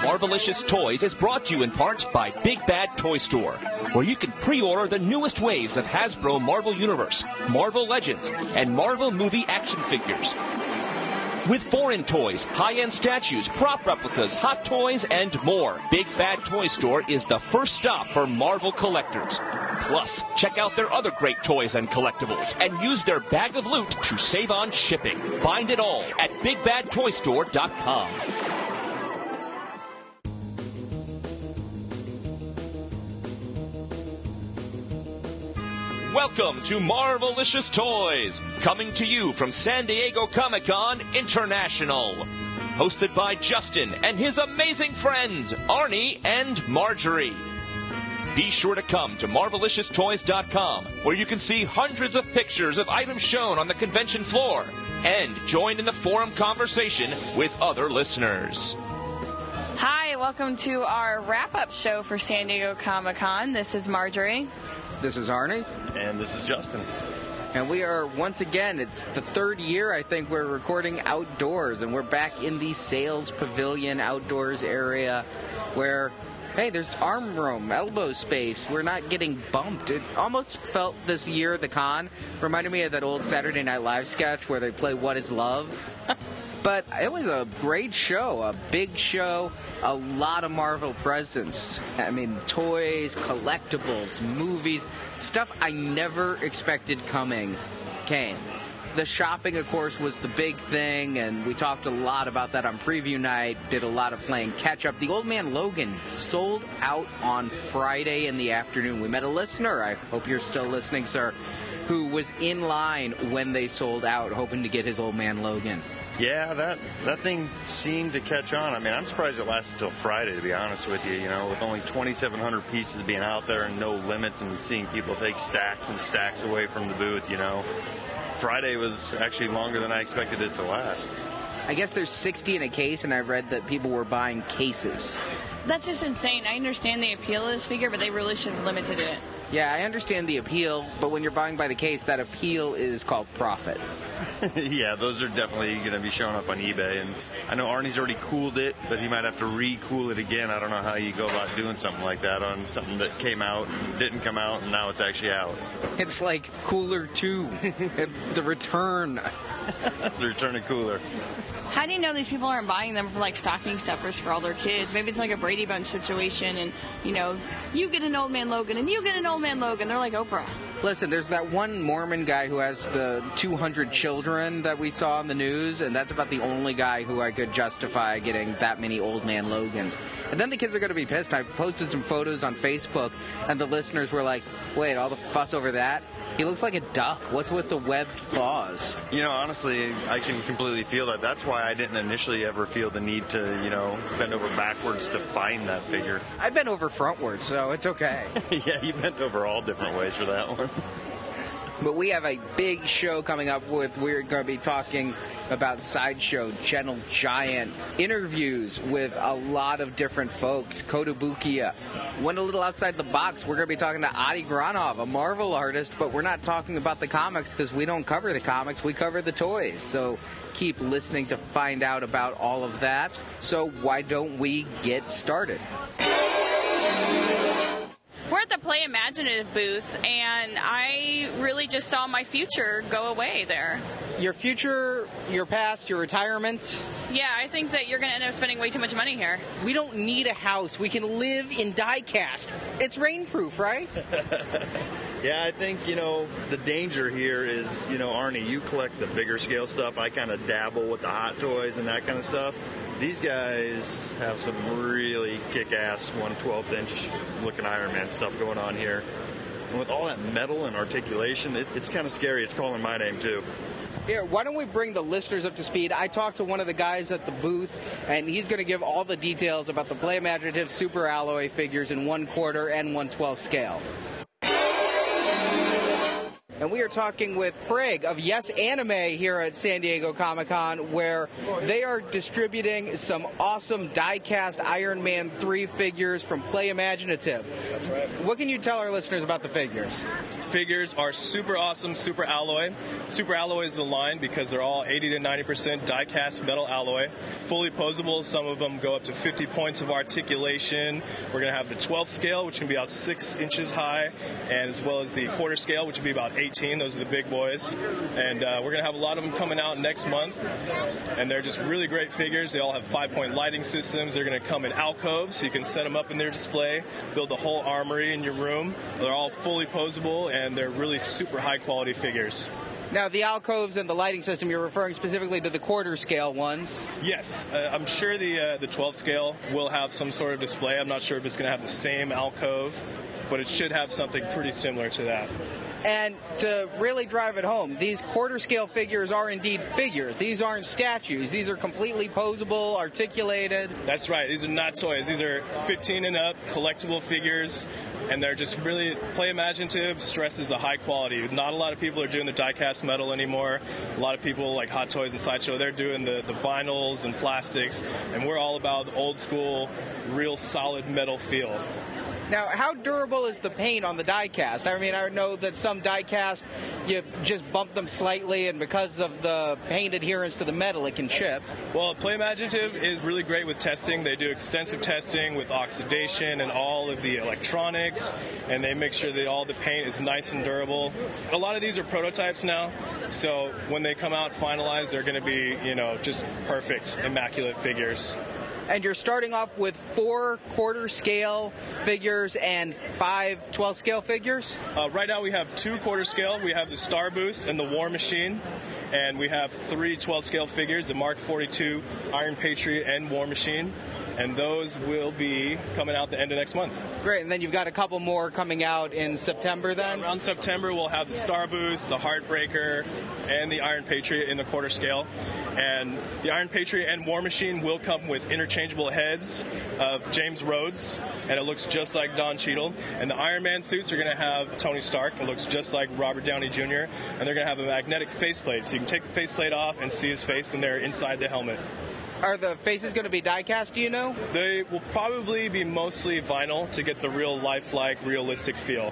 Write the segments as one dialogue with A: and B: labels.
A: Marvelicious Toys is brought to you in part by Big Bad Toy Store, where you can pre-order the newest waves of Hasbro Marvel Universe, Marvel Legends, and Marvel movie action figures. With foreign toys, high-end statues, prop replicas, hot toys, and more, Big Bad Toy Store is the first stop for Marvel collectors. Plus, check out their other great toys and collectibles and use their bag of loot to save on shipping. Find it all at BigBadToyStore.com. Welcome to Marvelicious Toys, coming to you from San Diego Comic Con International. Hosted by Justin and his amazing friends, Arnie and Marjorie. Be sure to come to MarveliciouSToys.com, where you can see hundreds of pictures of items shown on the convention floor, and join in the forum conversation with other listeners.
B: Hi, welcome to our wrap up show for San Diego Comic Con. This is Marjorie.
C: This is Arnie.
D: And this is Justin.
C: And we are once again, it's the third year I think we're recording outdoors, and we're back in the sales pavilion outdoors area where, hey, there's arm room, elbow space. We're not getting bumped. It almost felt this year the con, reminded me of that old Saturday Night Live sketch where they play What is Love? but it was a great show, a big show, a lot of Marvel presence. I mean, toys, collectibles, movies, stuff I never expected coming came. The shopping, of course, was the big thing, and we talked a lot about that on preview night. Did a lot of playing catch up. The Old Man Logan sold out on Friday in the afternoon. We met a listener. I hope you're still listening, sir, who was in line when they sold out, hoping to get his Old Man Logan.
D: Yeah, that that thing seemed to catch on. I mean, I'm surprised it lasted till Friday, to be honest with you. You know, with only 2,700 pieces being out there and no limits, and seeing people take stacks and stacks away from the booth. You know, Friday was actually longer than I expected it to last.
C: I guess there's 60 in a case, and I've read that people were buying cases.
B: That's just insane. I understand the appeal of this figure, but they really should have limited it.
C: Yeah, I understand the appeal, but when you're buying by the case, that appeal is called profit.
D: yeah, those are definitely going to be showing up on eBay. And I know Arnie's already cooled it, but he might have to re-cool it again. I don't know how you go about doing something like that on something that came out and didn't come out, and now it's actually out.
C: It's like Cooler 2, the return.
D: the return of Cooler.
B: How do you know these people aren't buying them for like stocking stuffers for all their kids? Maybe it's like a Brady Bunch situation, and you know, you get an old man Logan, and you get an old man Logan. They're like Oprah.
C: Listen, there's that one Mormon guy who has the 200 children that we saw in the news, and that's about the only guy who I could justify getting that many old man Logans. And then the kids are going to be pissed. I posted some photos on Facebook, and the listeners were like, wait, all the fuss over that? He looks like a duck. What's with the webbed claws?
D: You know, honestly, I can completely feel that. That's why I didn't initially ever feel the need to, you know, bend over backwards to find that figure.
C: I bent over frontwards, so it's okay.
D: yeah, you bent over all different ways for that one.
C: But we have a big show coming up with, we're going to be talking about Sideshow, Gentle Giant, interviews with a lot of different folks. Kotobukiya. Went a little outside the box. We're going to be talking to Adi Granov, a Marvel artist, but we're not talking about the comics because we don't cover the comics, we cover the toys. So keep listening to find out about all of that. So why don't we get started?
B: We're at the Play Imaginative booth, and I really just saw my future go away there.
C: Your future, your past, your retirement?
B: Yeah, I think that you're going to end up spending way too much money here.
C: We don't need a house. We can live in diecast. It's rainproof, right?
D: yeah, I think, you know, the danger here is, you know, Arnie, you collect the bigger scale stuff. I kind of dabble with the hot toys and that kind of stuff these guys have some really kick-ass 112 inch looking Iron Man stuff going on here. And with all that metal and articulation, it, it's kind of scary. It's calling my name too.
C: Here, why don't we bring the listeners up to speed? I talked to one of the guys at the booth, and he's going to give all the details about the Play Imaginative Super Alloy figures in one quarter and 112 scale. And we are talking with Craig of Yes Anime here at San Diego Comic Con, where they are distributing some awesome die-cast Iron Man 3 figures from Play Imaginative. What can you tell our listeners about the figures?
E: figures are super awesome, super alloy. Super alloy is the line because they're all 80 to 90% die cast metal alloy. Fully posable, some of them go up to 50 points of articulation. We're going to have the 12th scale, which can be about 6 inches high, and as well as the quarter scale, which would be about 18. Those are the big boys. And uh, we're going to have a lot of them coming out next month. And they're just really great figures. They all have five point lighting systems. They're going to come in alcoves, so you can set them up in their display, build the whole armory in your room. They're all fully posable, and they're really super high quality figures.
C: Now, the alcoves and the lighting system, you're referring specifically to the quarter scale ones.
E: Yes, uh, I'm sure the uh, the 12 scale will have some sort of display. I'm not sure if it's going to have the same alcove, but it should have something pretty similar to that.
C: And to really drive it home, these quarter scale figures are indeed figures. These aren't statues. These are completely posable, articulated.
E: That's right. These are not toys. These are 15 and up collectible figures, and they're just really play imaginative. Stresses the high quality. Not a lot of people are doing the die-cast metal anymore. A lot of people like Hot Toys and Sideshow. They're doing the the vinyls and plastics, and we're all about the old school, real solid metal feel.
C: Now, how durable is the paint on the die cast? I mean, I know that some die cast, you just bump them slightly, and because of the paint adherence to the metal, it can chip.
E: Well, Play Imaginative is really great with testing. They do extensive testing with oxidation and all of the electronics, and they make sure that all the paint is nice and durable. A lot of these are prototypes now, so when they come out finalized, they're going to be, you know, just perfect, immaculate figures
C: and you're starting off with four quarter scale figures and five 12 scale figures?
E: Uh, right now we have two quarter scale. We have the Star Boost and the War Machine. And we have three 12 scale figures the Mark 42, Iron Patriot, and War Machine and those will be coming out the end of next month.
C: Great, and then you've got a couple more coming out in September then?
E: Around September, we'll have the Star Boost, the Heartbreaker, and the Iron Patriot in the quarter scale. And the Iron Patriot and War Machine will come with interchangeable heads of James Rhodes, and it looks just like Don Cheadle. And the Iron Man suits are going to have Tony Stark. It looks just like Robert Downey Jr., and they're going to have a magnetic faceplate, so you can take the faceplate off and see his face in there inside the helmet.
C: Are the faces going to be die cast? Do you know?
E: They will probably be mostly vinyl to get the real lifelike, realistic feel.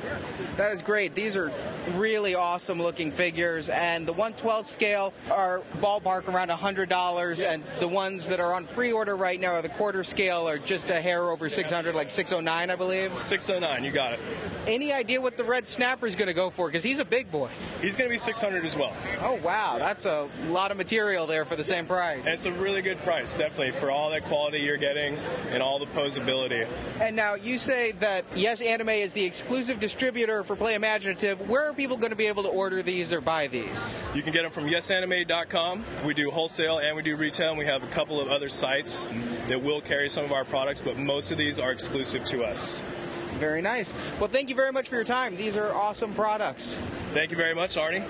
C: That is great. These are really awesome looking figures, and the 112 scale are ballpark around $100, and the ones that are on pre order right now are the quarter scale are just a hair over 600, like 609, I believe.
E: 609, you got it.
C: Any idea what the red snapper is going to go for? Because he's a big boy.
E: He's going to be 600 as well.
C: Oh, wow. That's a lot of material there for the same price.
E: And it's a really good price price, definitely, for all that quality you're getting and all the posability.
C: And now you say that Yes Anime is the exclusive distributor for Play Imaginative. Where are people going to be able to order these or buy these?
E: You can get them from yesanime.com. We do wholesale and we do retail, and we have a couple of other sites that will carry some of our products, but most of these are exclusive to us.
C: Very nice. Well, thank you very much for your time. These are awesome products.
E: Thank you very much, Arnie.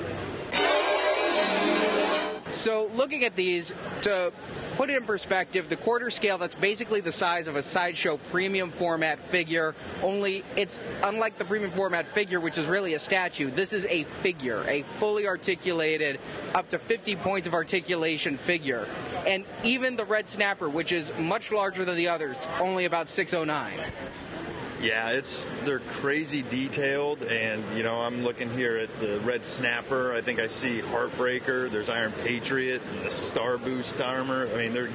C: So, looking at these, to put it in perspective, the quarter scale, that's basically the size of a sideshow premium format figure, only it's unlike the premium format figure, which is really a statue, this is a figure, a fully articulated, up to 50 points of articulation figure. And even the red snapper, which is much larger than the others, only about 609.
D: Yeah, it's they're crazy detailed, and you know I'm looking here at the red snapper. I think I see Heartbreaker. There's Iron Patriot, and the Star Boost armor. I mean they're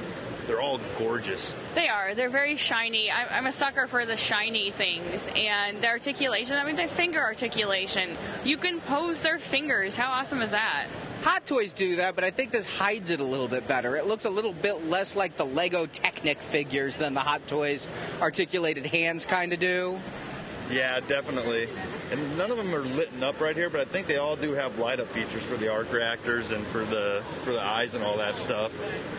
D: they're all gorgeous.
B: They are. They're very shiny. I'm a sucker for the shiny things and the articulation. I mean, their finger articulation. You can pose their fingers. How awesome is that?
C: Hot Toys do that, but I think this hides it a little bit better. It looks a little bit less like the Lego Technic figures than the Hot Toys articulated hands kind of do.
D: Yeah, definitely. And none of them are lit up right here, but I think they all do have light up features for the arc reactors and for the for the eyes and all that stuff.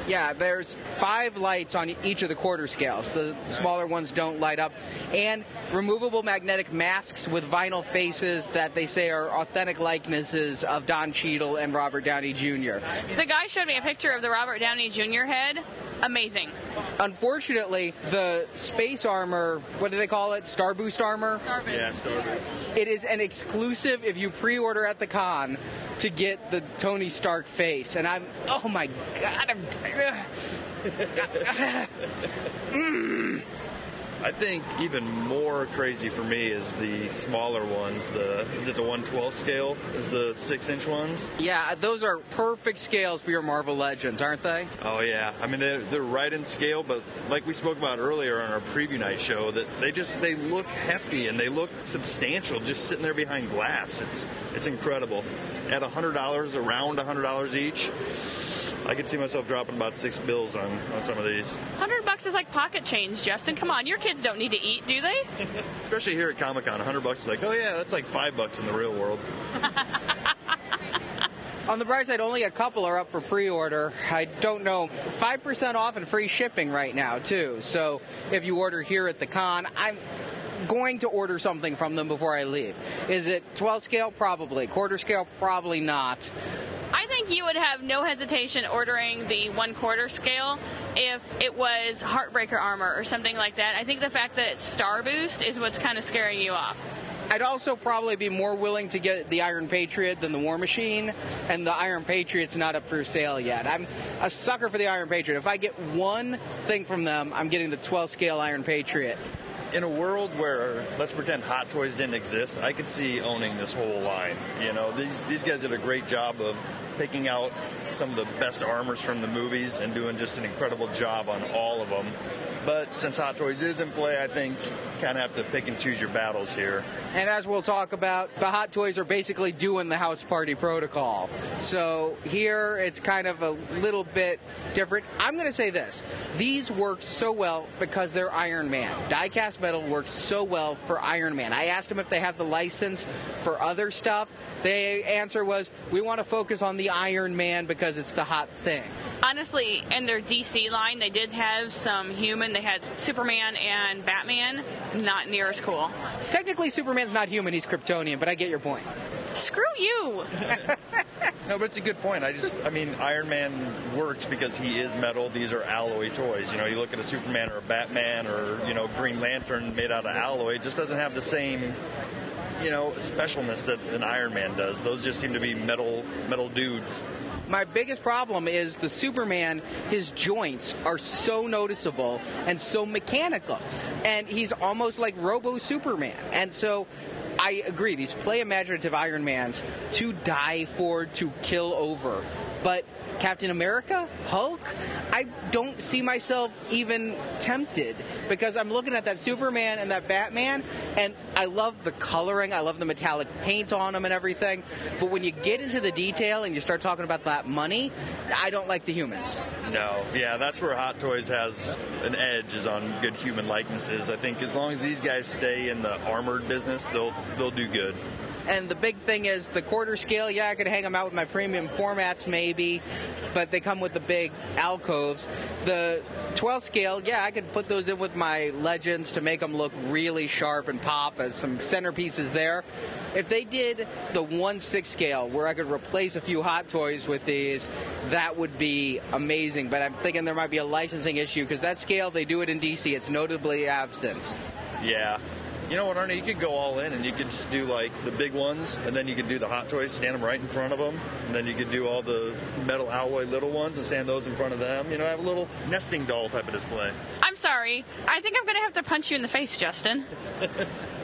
C: Yeah, there's five lights on each of the quarter scales. The smaller ones don't light up, and removable magnetic masks with vinyl faces that they say are authentic likenesses of Don Cheadle and Robert Downey Jr.
B: The guy showed me a picture of the Robert Downey Jr. head. Amazing.
C: Unfortunately, the space armor, what do they call it? Star Boost armor?
B: Star Boost.
D: Yeah, Star Boost.
C: It is an exclusive if you pre order at the con to get the Tony Stark face. And I'm, oh my God, I'm. mm.
D: I think even more crazy for me is the smaller ones. The is it the 112 scale? Is the six inch ones?
C: Yeah, those are perfect scales for your Marvel Legends, aren't they?
D: Oh yeah, I mean they're, they're right in scale, but like we spoke about earlier on our preview night show, that they just they look hefty and they look substantial just sitting there behind glass. It's it's incredible. At hundred dollars, around hundred dollars each, I could see myself dropping about six bills on, on some of these.
B: Hundred bucks is like pocket change, Justin. Come on, your kids don't need to eat, do they?
D: Especially here at Comic Con, hundred bucks is like, oh yeah, that's like five bucks in the real world.
C: On the bright side, only a couple are up for pre-order. I don't know, five percent off and free shipping right now too. So if you order here at the con, I'm going to order something from them before I leave. Is it 12 scale? Probably. Quarter scale? Probably not.
B: I think you would have no hesitation ordering the one quarter scale if it was Heartbreaker armor or something like that. I think the fact that it's Star Boost is what's kind of scaring you off.
C: I'd also probably be more willing to get the Iron Patriot than the War Machine, and the Iron Patriot's not up for sale yet. I'm a sucker for the Iron Patriot. If I get one thing from them, I'm getting the 12 scale Iron Patriot.
D: In a world where let's pretend Hot Toys didn't exist, I could see owning this whole line. You know, these these guys did a great job of picking out some of the best armors from the movies and doing just an incredible job on all of them. But since Hot Toys is in play, I think kind of have to pick and choose your battles here.
C: And as we'll talk about, the Hot Toys are basically doing the house party protocol. So here it's kind of a little bit different. I'm going to say this these work so well because they're Iron Man. Diecast metal works so well for Iron Man. I asked them if they have the license for other stuff. The answer was, we want to focus on the Iron Man because it's the hot thing.
B: Honestly, in their DC line, they did have some human. They had Superman and Batman, not near as cool.
C: Technically, Superman's not human, he's Kryptonian, but I get your point.
B: Screw you!
D: No, but it's a good point. I just, I mean, Iron Man works because he is metal. These are alloy toys. You know, you look at a Superman or a Batman or, you know, Green Lantern made out of alloy, it just doesn't have the same, you know, specialness that an Iron Man does. Those just seem to be metal, metal dudes.
C: My biggest problem is the Superman, his joints are so noticeable and so mechanical. And he's almost like Robo Superman. And so I agree, these play imaginative Iron Mans to die for, to kill over. But Captain America, Hulk, I don't see myself even tempted because I'm looking at that Superman and that Batman, and I love the coloring, I love the metallic paint on them and everything. But when you get into the detail and you start talking about that money, I don't like the humans.
D: No, yeah, that's where Hot Toys has an edge is on good human likenesses. I think as long as these guys stay in the armored business, they'll they'll do good.
C: And the big thing is the quarter scale. Yeah, I could hang them out with my premium formats maybe, but they come with the big alcoves. The 12 scale, yeah, I could put those in with my legends to make them look really sharp and pop as some centerpieces there. If they did the 1 6 scale where I could replace a few hot toys with these, that would be amazing. But I'm thinking there might be a licensing issue because that scale, they do it in DC, it's notably absent.
D: Yeah. You know what, Arnie? You could go all in and you could just do like the big ones, and then you could do the Hot Toys, stand them right in front of them, and then you could do all the metal alloy little ones and stand those in front of them. You know, have a little nesting doll type of display.
B: I'm sorry. I think I'm going to have to punch you in the face, Justin.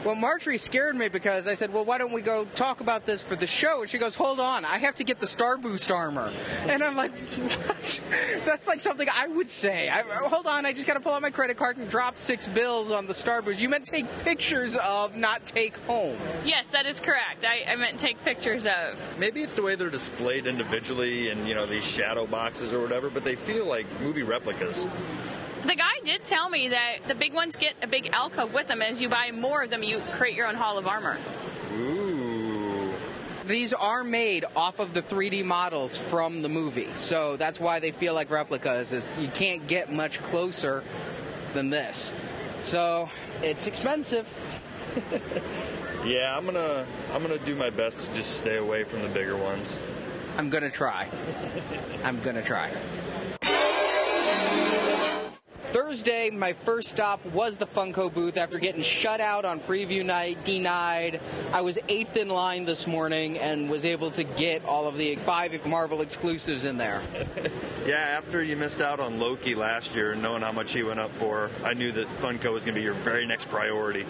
C: Well, Marjorie scared me because I said, "Well, why don't we go talk about this for the show?" And she goes, "Hold on, I have to get the Star Boost armor." And I'm like, "What? That's like something I would say." I, hold on, I just got to pull out my credit card and drop six bills on the Star Boost. You meant take pictures of, not take home.
B: Yes, that is correct. I, I meant take pictures of.
D: Maybe it's the way they're displayed individually in you know these shadow boxes or whatever, but they feel like movie replicas.
B: The guy did tell me that the big ones get a big alcove with them. As you buy more of them, you create your own Hall of Armor.
D: Ooh.
C: These are made off of the 3D models from the movie, so that's why they feel like replicas. Is you can't get much closer than this. So it's expensive.
D: Yeah, I'm gonna I'm gonna do my best to just stay away from the bigger ones.
C: I'm gonna try. I'm gonna try. Thursday, my first stop was the Funko booth after getting shut out on preview night, denied. I was eighth in line this morning and was able to get all of the five Marvel exclusives in there.
D: Yeah, after you missed out on Loki last year, knowing how much he went up for, I knew that Funko was going to be your very next priority.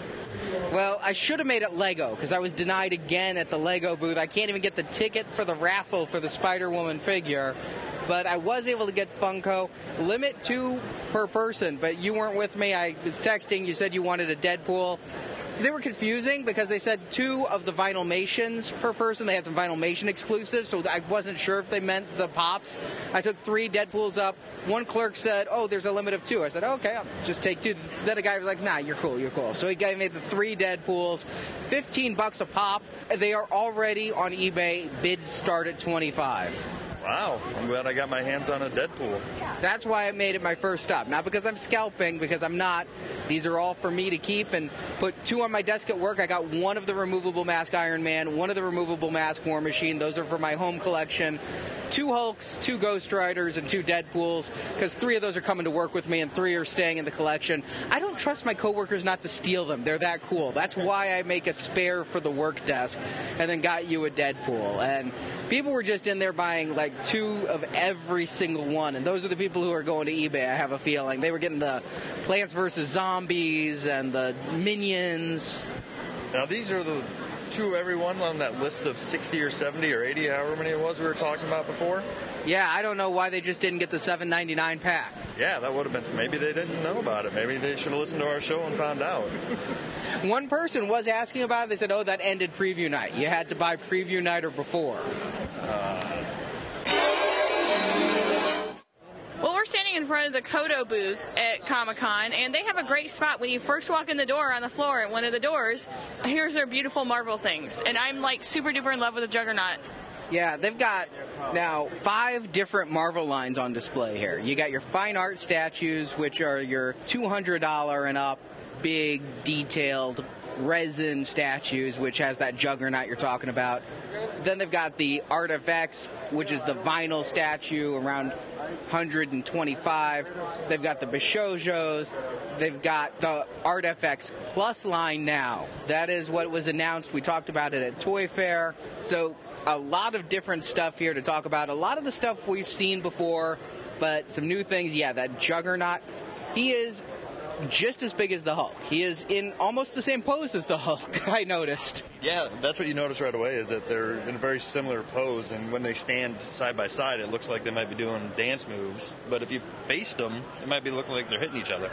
C: Well, I should have made it Lego because I was denied again at the Lego booth. I can't even get the ticket for the raffle for the Spider Woman figure. But I was able to get Funko. Limit two per person, but you weren't with me. I was texting. You said you wanted a Deadpool. They were confusing because they said two of the Vinylmations per person. They had some Vinylmation exclusives, so I wasn't sure if they meant the pops. I took three Deadpools up. One clerk said, "Oh, there's a limit of two. I said, "Okay, I'll just take two. Then a guy was like, "Nah, you're cool, you're cool." So he gave me the three Deadpools, 15 bucks a pop. They are already on eBay. Bids start at 25.
D: Wow, I'm glad I got my hands on a Deadpool.
C: That's why I made it my first stop. Not because I'm scalping, because I'm not. These are all for me to keep and put two on my desk at work. I got one of the removable mask Iron Man, one of the removable mask War Machine. Those are for my home collection. Two Hulks, two Ghost Riders, and two Deadpools, because three of those are coming to work with me and three are staying in the collection. I don't trust my coworkers not to steal them. They're that cool. That's why I make a spare for the work desk and then got you a Deadpool. And people were just in there buying like two of every single one, and those are the people who are going to eBay. I have a feeling they were getting the Plants vs Zombies and the Minions.
D: Now, these are the two of everyone on that list of 60 or 70 or 80, however many it was we were talking about before.
C: Yeah, I don't know why they just didn't get the 7.99 pack.
D: Yeah, that would have been. Maybe they didn't know about it. Maybe they should have listened to our show and found out.
C: One person was asking about it. They said, "Oh, that ended preview night. You had to buy preview night or before."
B: Uh, Well, we're standing in front of the Koto booth at Comic Con, and they have a great spot when you first walk in the door on the floor at one of the doors. Here's their beautiful Marvel things, and I'm like super duper in love with the Juggernaut.
C: Yeah, they've got now five different Marvel lines on display here. You got your fine art statues, which are your $200 and up, big, detailed resin statues, which has that juggernaut you're talking about. Then they've got the Artifacts, which is the vinyl statue around 125. They've got the Bishojos. They've got the Artifacts Plus line now. That is what was announced. We talked about it at Toy Fair. So a lot of different stuff here to talk about. A lot of the stuff we've seen before, but some new things. Yeah, that Juggernaut. He is just as big as the Hulk. He is in almost the same pose as the Hulk, I noticed.
D: Yeah, that's what you notice right away is that they're in a very similar pose, and when they stand side by side, it looks like they might be doing dance moves. But if you faced them, it might be looking like they're hitting each other.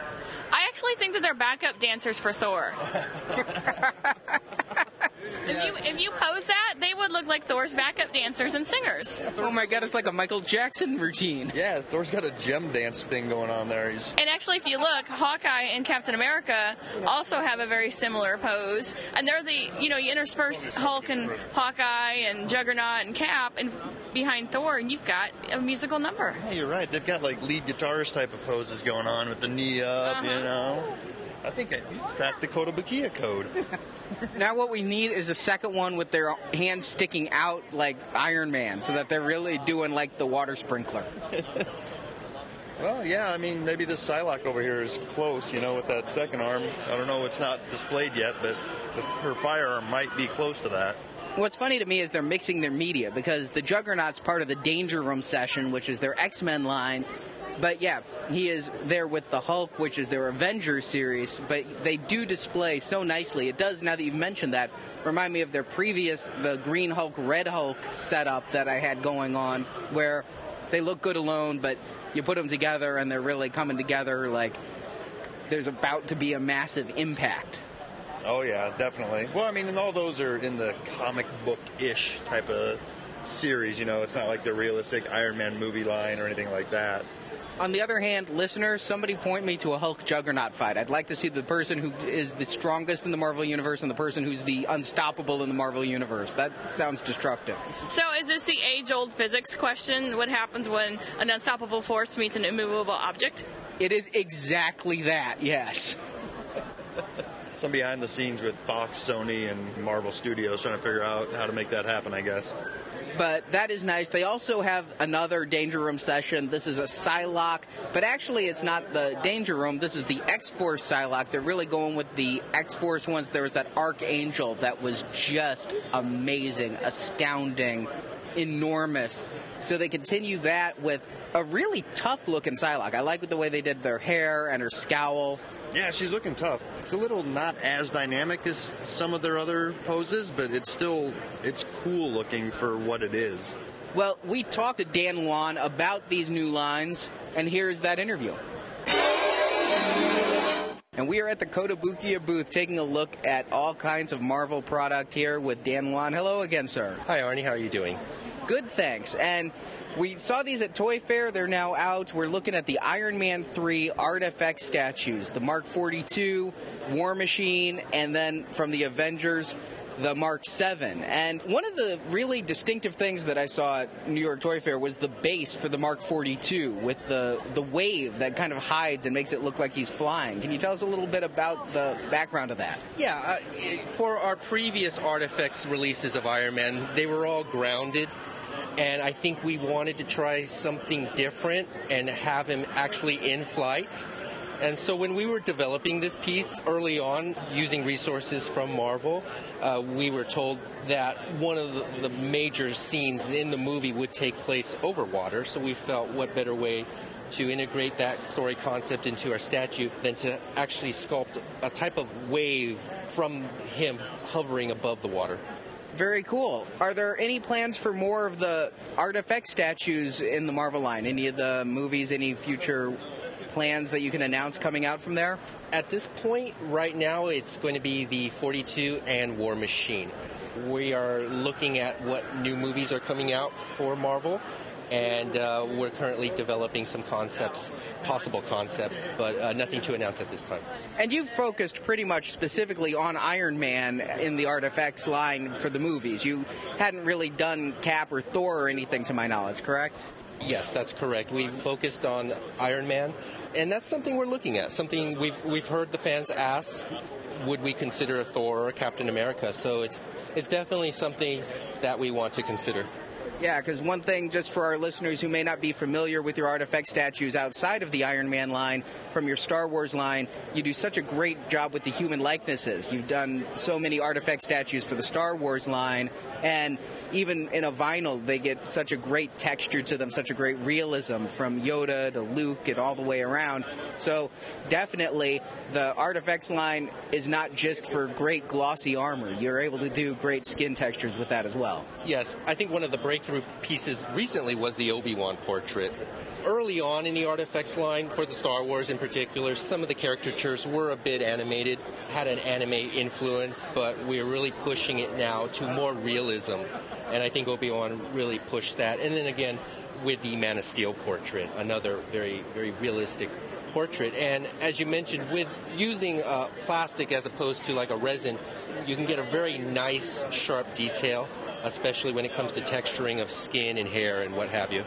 B: I actually think that they're backup dancers for Thor. if you if you pose that, they would look like Thor's backup dancers and singers.
C: Oh my god, it's like a Michael Jackson routine.
D: Yeah, Thor's got a gem dance thing going on there. He's
B: And actually, if you look, Hawkeye and Captain America also have a very similar pose, and they're the you know you intersperse Hulk and Hawkeye and Juggernaut and Cap and behind Thor, and you've got a musical number.
D: Yeah, you're right. They've got like lead guitarist type of poses going on with the knee up, you
B: Uh-huh.
D: know. I think I cracked the Kotobukiya code.
C: Now what we need is a second one with their hands sticking out like Iron Man, so that they're really doing like the water sprinkler.
D: well, yeah, I mean, maybe this Psylocke over here is close, you know, with that second arm. I don't know, it's not displayed yet, but her firearm might be close to that.
C: What's funny to me is they're mixing their media because the Juggernaut's part of the Danger Room session, which is their X Men line. But yeah, he is there with the Hulk, which is their Avengers series. But they do display so nicely. It does, now that you've mentioned that, remind me of their previous, the Green Hulk, Red Hulk setup that I had going on, where they look good alone, but you put them together and they're really coming together like there's about to be a massive impact.
D: Oh, yeah, definitely. Well, I mean, and all those are in the comic book ish type of series, you know, it's not like the realistic Iron Man movie line or anything like that.
C: On the other hand, listeners, somebody point me to a Hulk Juggernaut fight. I'd like to see the person who is the strongest in the Marvel Universe and the person who's the unstoppable in the Marvel Universe. That sounds destructive.
B: So, is this the age-old physics question? What happens when an unstoppable force meets an immovable object?
C: It is exactly that, yes.
D: Some behind the scenes with Fox, Sony, and Marvel Studios trying to figure out how to make that happen, I guess.
C: But that is nice. They also have another Danger Room session. This is a Psylocke, but actually it's not the Danger Room. This is the X Force Psylocke. They're really going with the X Force ones. There was that Archangel that was just amazing, astounding, enormous. So they continue that with a really tough looking Psylocke. I like the way they did their hair and her scowl.
D: Yeah, she's looking tough. It's a little not as dynamic as some of their other poses, but it's still it's cool looking for what it is.
C: Well, we talked to Dan Wan about these new lines, and here's that interview. And we are at the Kotobukiya booth taking a look at all kinds of Marvel product here with Dan Wan. Hello again, sir.
F: Hi, Arnie. How are you doing?
C: Good, thanks. And we saw these at Toy Fair. They're now out. We're looking at the Iron Man 3 Artifacts statues, the Mark 42, War Machine, and then from the Avengers, the Mark 7. And one of the really distinctive things that I saw at New York Toy Fair was the base for the Mark 42 with the, the wave that kind of hides and makes it look like he's flying. Can you tell us a little bit about the background of that?
F: Yeah, uh, for our previous artifacts releases of Iron Man, they were all grounded. And I think we wanted to try something different and have him actually in flight. And so when we were developing this piece early on, using resources from Marvel, uh, we were told that one of the, the, major scenes in the movie would take place over water. So we felt what better way to integrate that story concept into our statue than to actually sculpt a type of wave from him hovering above the water.
C: Very cool. Are there any plans for more of the artifact statues in the Marvel line? Any of the movies, any future plans that you can announce coming out from there?
F: At this point, right now, it's going to be the 42 and War Machine. We are looking at what new movies are coming out for Marvel and uh, we're currently developing some concepts, possible concepts, but uh, nothing to announce at this time.
C: And you've focused pretty much specifically on Iron Man in the Artifacts line for the movies. You hadn't really done Cap or Thor or anything, to my knowledge, correct?
F: Yes, that's correct. We focused on Iron Man, and that's something we're looking at. Something we've we've heard the fans ask: Would we consider a Thor or a Captain America? So it's it's definitely something that we want to consider.
C: Yeah, because one thing, just for our listeners who may not be familiar with your artifact statues outside of the Iron Man line, from your Star Wars line, you do such a great job with the human likenesses. You've done so many artifact statues for the Star Wars line, and even in a vinyl, they get such a great texture to them, such a great realism from Yoda to Luke and all the way around. So definitely, the artifacts line is not just for great glossy armor. You're able to do great skin textures with that as well.
F: Yes, I think one of the breakthrough pieces recently was the Obi Wan portrait early on in the artifacts line for the Star Wars in particular, some of the caricatures were a bit animated, had an anime influence, but we're really pushing it now to more realism. And I think Obi Wan really pushed that. And then again, with the Man of Steel portrait, another very, very realistic portrait. And as you mentioned, with using uh, plastic as opposed to like a resin, you can get a very nice, sharp detail, especially when it comes to texturing of skin and hair and what have you.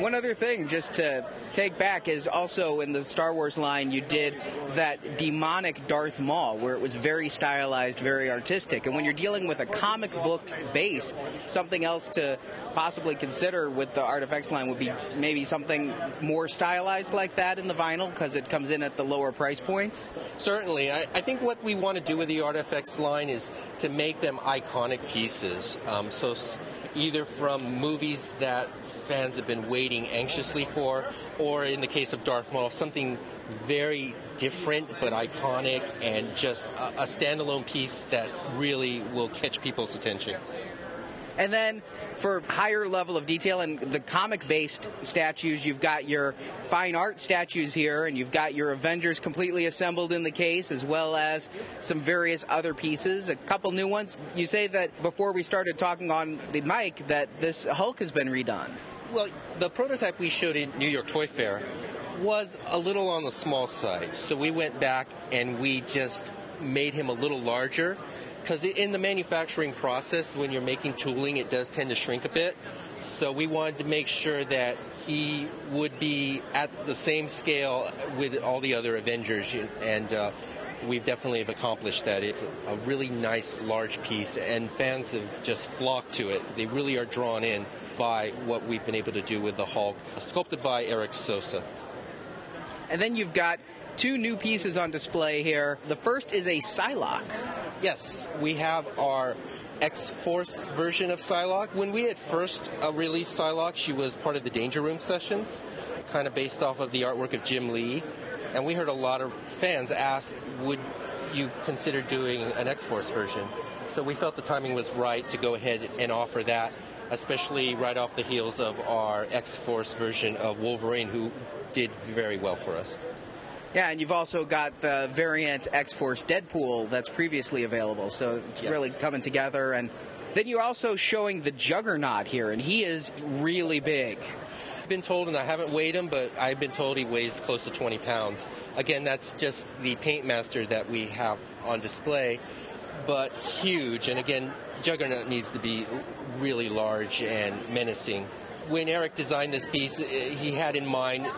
C: One other thing, just to take back, is also in the Star Wars line, you did that demonic Darth Maul, where it was very stylized, very artistic. And when you're dealing with a comic book base, something else to possibly consider with the artifacts line would be maybe something more stylized like that in the vinyl because it comes in at the lower price point?
F: Certainly. I, I, think what we want to do with the artifacts line is to make them iconic pieces. Um, so either from movies that fans have been waiting anxiously for, or in the case of Darth Maul, something very different but iconic and just a, a standalone piece that really will catch people's attention.
C: And then for higher level of detail and the comic based statues, you've got your fine art statues here, and you've got your Avengers completely assembled in the case, as well as some various other pieces, a couple new ones. You say that before we started talking on the mic that this Hulk has been redone.
F: Well, the prototype we showed in New York Toy Fair was a little on the small side. So we went back and we just made him a little larger because in the manufacturing process, when you're making tooling, it does tend to shrink a bit. So we wanted to make sure that he would be at the same scale with all the other Avengers, and uh, we've definitely have accomplished that. It's a really nice, large piece, and fans have just flocked to it. They really are drawn in by what we've been able to do with the Hulk, sculpted by Eric Sosa.
C: And then you've got two new pieces on display here. The first is a Psylocke.
F: Yes, we have our X Force version of Psylocke. When we had first uh, released Psylocke, she was part of the Danger Room sessions, kind of based off of the artwork of Jim Lee. And we heard a lot of fans ask, would you consider doing an X Force version? So we felt the timing was right to go ahead and offer that, especially right off the heels of our X Force version of Wolverine, who did very well for us.
C: Yeah, and you've also got the variant X Force Deadpool that's previously available, so it's
F: Yes.
C: really coming together. And then you're also showing the Juggernaut here, and he is really big.
F: I've been told, and I haven't weighed him, but I've been told he weighs close to 20 pounds. Again, that's just the paint master that we have on display, but huge. And again, Juggernaut needs to be really large and menacing. When Eric designed this piece, eh, he had in mind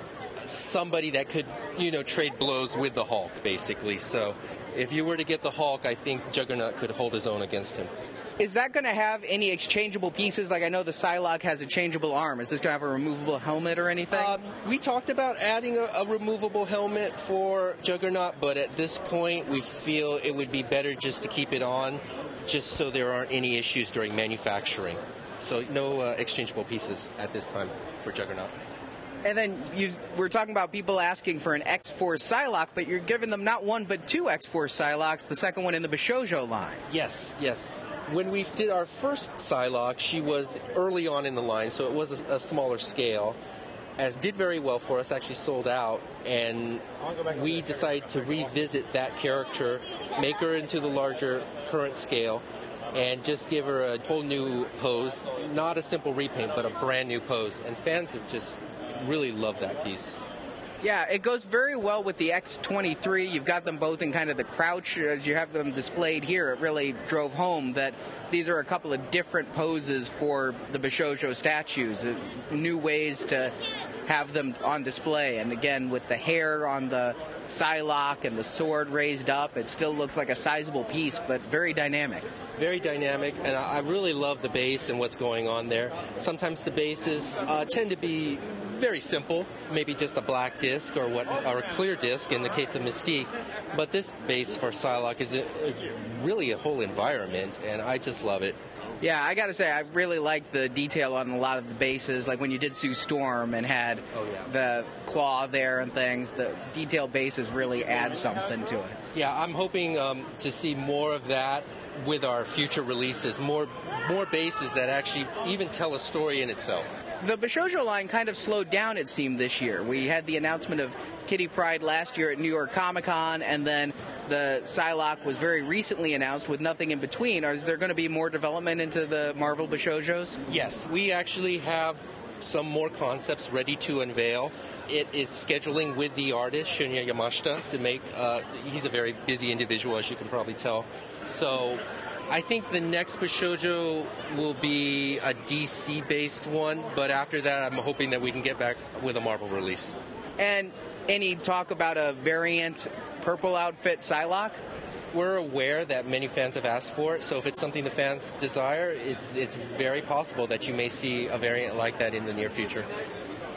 F: somebody that could, you know, trade blows with the Hulk, basically. So if you were to get the Hulk, I think Juggernaut could hold his own against him.
C: Is that going to have any exchangeable pieces? Like I know the Psylocke has a changeable arm. Is this going to have a removable helmet or anything?
F: Um, we talked about adding a, a removable helmet for Juggernaut, but at this point, we feel it would be better just to keep it on, just so there aren't any issues during manufacturing. So no uh, exchangeable pieces at this time for Juggernaut.
C: And then you we're talking about people asking for an X Force Psylocke, but you're giving them not one but two X Force Psylockes. The second one in the Bishojo line.
F: Yes, yes. When we did our first Psylocke, she was early on in the line, so it was a, a smaller scale. As did very well for us, actually sold out, and we decided to revisit that character, make her into the larger current scale, and just give her a whole new pose. Not a simple repaint, but a brand new pose. And fans have just really love that piece.
C: Yeah, it goes very well with the X23. You've got them both in kind of the crouch as you have them displayed here. It really drove home that these are a couple of different poses for the Bishojo statues, uh, new ways to have them on display. And again, with the hair on the Psylocke and the sword raised up, it still looks like a sizable piece, but very dynamic.
F: very dynamic, and I I really love the base and what's going on there. Sometimes the bases uh, tend to be very simple, maybe just a black disc or what, or a clear disc in the case of Mystique. But this base for Psylocke is, is really a whole environment, and I just love it.
C: Yeah, I gotta say, I really like the detail on a lot of the bases. Like when you did Sue Storm and had
F: Oh, yeah.
C: the claw there and things, the detailed bases really add something to it.
F: Yeah, I'm hoping um, to see more of that with our future releases, more more bases that actually even tell a story in itself.
C: The Bishojo line kind of slowed down, it seemed, this year. We had the announcement of Kitty Pryde last year at New York Comic Con, and then the Psylocke was very recently announced with nothing in between. Is there going to be more development into the Marvel Bishojos?
F: Yes, we actually have some more concepts ready to unveil. It is scheduling with the artist Shunya Yamashita to make. Uh, he's a very busy individual, as you can probably tell. So, I think the next Bishojo will be a DC-based one, but after that, I'm hoping that we can get back with a Marvel release.
C: And any talk about a variant purple outfit Psylocke?
F: We're aware that many fans have asked for it, so if it's something the fans desire, it's it's very possible that you may see a variant like that in the near future.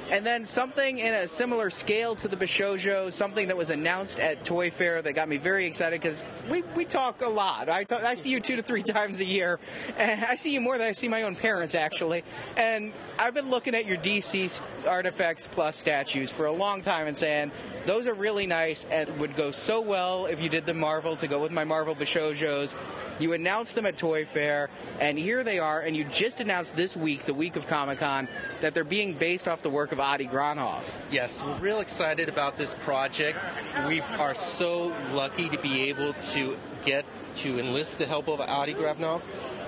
C: And then something in a similar scale to the Bishojo, something that was announced at Toy Fair that got me very excited because we, we talk a lot. I, talk, I see you two to three times a year, and I see you more than I see my own parents, actually. And I've been looking at your DC Artifacts Plus statues for a long time and saying, those are really nice and would go so well if you did the Marvel to go with my Marvel Bishojos. You announced them at Toy Fair, and here they are. And you just announced this week, the week of Comic Con, that they're being based off the work of Adi Granov.
F: Yes, we're real excited about this project. We are so lucky to be able to get to enlist the help of Adi Granov.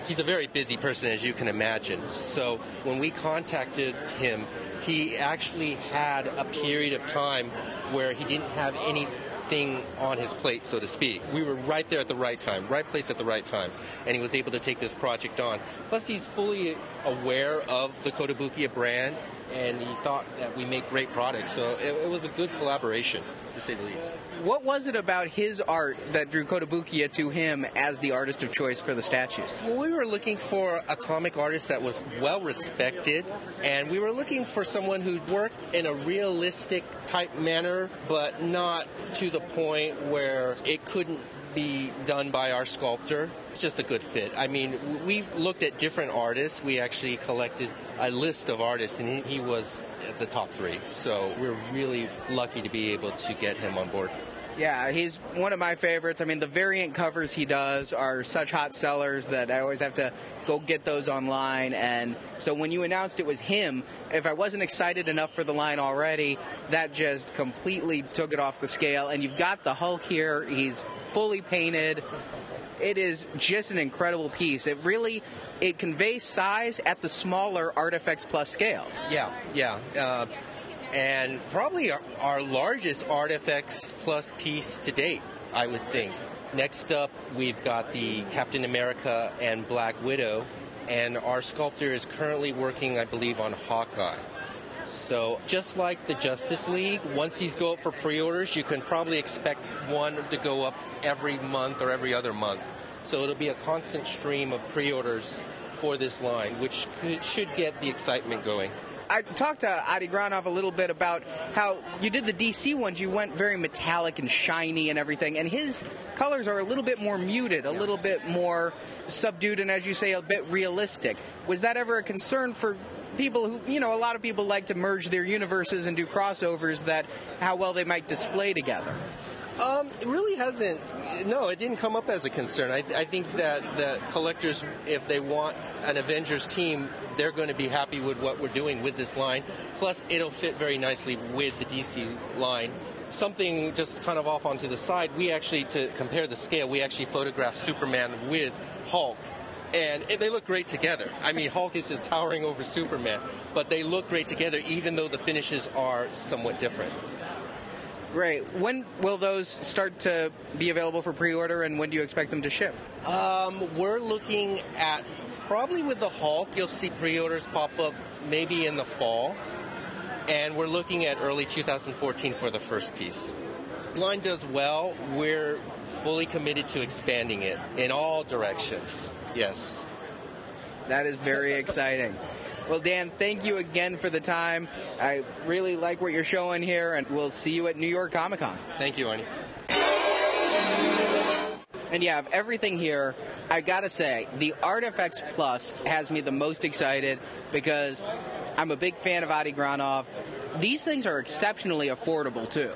F: He's a very busy person, as you can imagine. So when we contacted him, he actually had a period of time where he didn't have anything on his plate, so to speak. We were right there at the right time, right place at the right time, and he was able to take this project on. Plus, he's fully aware of the Kotobukiya brand and he thought that we make great products. So it, it was a good collaboration, to say the least.
C: What was it about his art that drew Kotobukiya to him as the artist of choice for the statues?
F: Well, we were looking for a comic artist that was well respected, and we were looking for someone who worked in a realistic type manner, but not to the point where it couldn't be done by our sculptor. It's just a good fit. I mean, we looked at different artists. We actually collected a list of artists, and he was at the top three. So we're really lucky to be able to get him on board.
C: Yeah, he's one of my favorites. I mean, the variant covers he does are such hot sellers that I always have to go get those online. And so when you announced it was him, if I wasn't excited enough for the line already, that just completely took it off the scale. And you've got the Hulk here. He's fully painted. It is just an incredible piece. It really it conveys size at the smaller Artifacts Plus scale.
F: Yeah, yeah. Uh, and probably our, our largest Artifacts Plus piece to date, I would think. Next up, we've got the Captain America and Black Widow, and our sculptor is currently working, I believe, on Hawkeye. So, just like the Justice League, once these go up for pre orders, you can probably expect one to go up every month or every other month. So, it'll be a constant stream of pre orders for this line, which could, should get the excitement going.
C: I talked to Adi Granov a little bit about how you did the DC ones. You went very metallic and shiny and everything, and his colors are a little bit more muted, a little bit more subdued, and as you say, a bit realistic. Was that ever a concern for people who, you know, a lot of people like to merge their universes and do crossovers that how well they might display together?
F: Um, it really hasn't. No, it didn't come up as a concern. I, I think that the collectors, if they want an Avengers team, they're going to be happy with what we're doing with this line. Plus, it'll fit very nicely with the DC line. Something just kind of off onto the side, we actually, to compare the scale, we actually photographed Superman with Hulk and they look great together. I mean, Hulk is just towering over Superman, but they look great together, even though the finishes are somewhat different.
C: Great. When will those start to be available for pre-order, and when do you expect them to ship?
F: Um, we're looking at probably with the Hulk, you'll see pre-orders pop up maybe in the fall, and we're looking at early 2014 for the first piece. Line does well. We're fully committed to expanding it in all directions. Yes.
C: That is very exciting. Well, Dan, thank you again for the time. I really like what you're showing here, and we'll see you at New York Comic Con.
F: Thank you, Arnie.
C: And yeah, of everything here, I gotta say, the Artifacts Plus has me the most excited because I'm a big fan of Adi Granov. These things are exceptionally affordable too.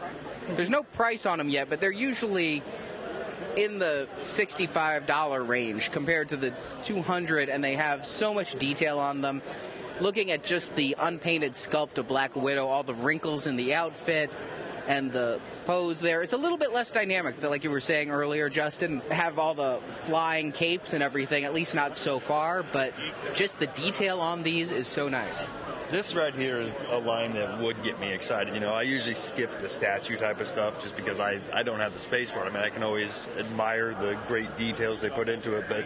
C: There's no price on them yet, but they're usually in the $65 range compared to the 200 and they have so much detail on them looking at just the unpainted sculpt of Black Widow, all the wrinkles in the outfit and the pose there, it's a little bit less dynamic, like you were saying earlier, Justin. Have all the flying capes and everything, at least not so far, but just the detail on these is so nice
D: this right here is a line that would get me excited. You know, I usually skip the statue type of stuff just because I, I don't have the space for it. I mean, I can always admire the great details they put into it, but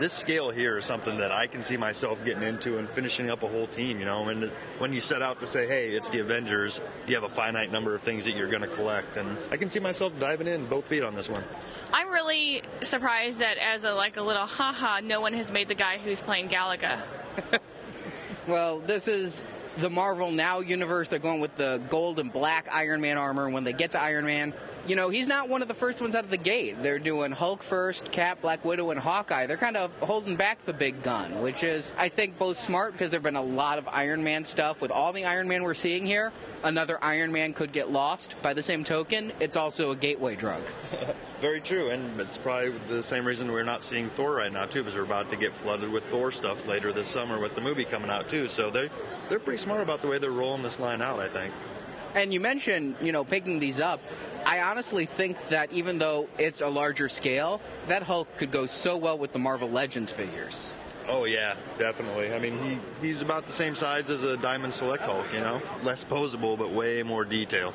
D: this scale here is something that I can see myself getting into and finishing up a whole team. You know, and when you set out to say, "Hey, it's the Avengers," you have a finite number of things that you're going to collect, and I can see myself diving in both feet on this one.
B: I'm really surprised that as a like a little haha, no one has made the guy who's playing Galaga.
C: well, this is the Marvel Now universe. They're going with the gold and black Iron Man armor. When they get to Iron Man, you know, he's not one of the first ones out of the gate. They're doing Hulk first, Cap, Black Widow, and Hawkeye. They're kind of holding back the big gun, which is, I think, both smart because there have been a lot of Iron Man stuff. With all the Iron Man we're seeing here, another Iron Man could get lost. By the same token, it's also a gateway drug.
D: Very true, and it's probably the same reason we're not seeing Thor right now too, because we're about to get flooded with Thor stuff later this summer with the movie coming out too. So they they're pretty smart about the way they're rolling this line out. I think.
C: And you mentioned, you know, picking these up. I honestly think that even though it's a larger scale, that Hulk could go so well with the Marvel Legends figures.
D: Oh yeah, definitely. I mean, he he's about the same size as a Diamond Select Hulk, you know, less posable but way more detail.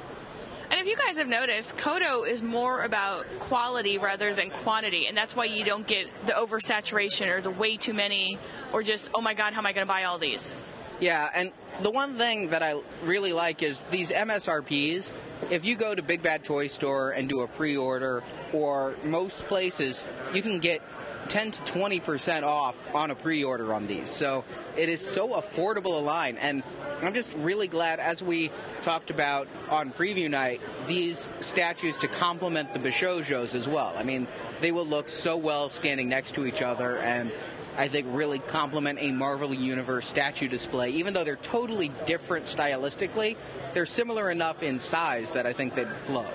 B: And if you guys have noticed, Koto is more about quality rather than quantity, and that's why you don't get the oversaturation or the way too many, or just oh my god, how am I going to buy all these?
C: Yeah, and the one thing that I really like is these MSRPs. If you go to Big Bad Toy Store and do a pre order, or most places, you can get 10 to 20% off on a pre order on these. So it is so affordable a line. And I'm just really glad, as we talked about on preview night, these statues to complement the Bishojos as well. I mean, they will look so well standing next to each other and I think really complement a Marvel Universe statue display. Even though they're totally different stylistically, they're similar enough in size that I think they'd flow.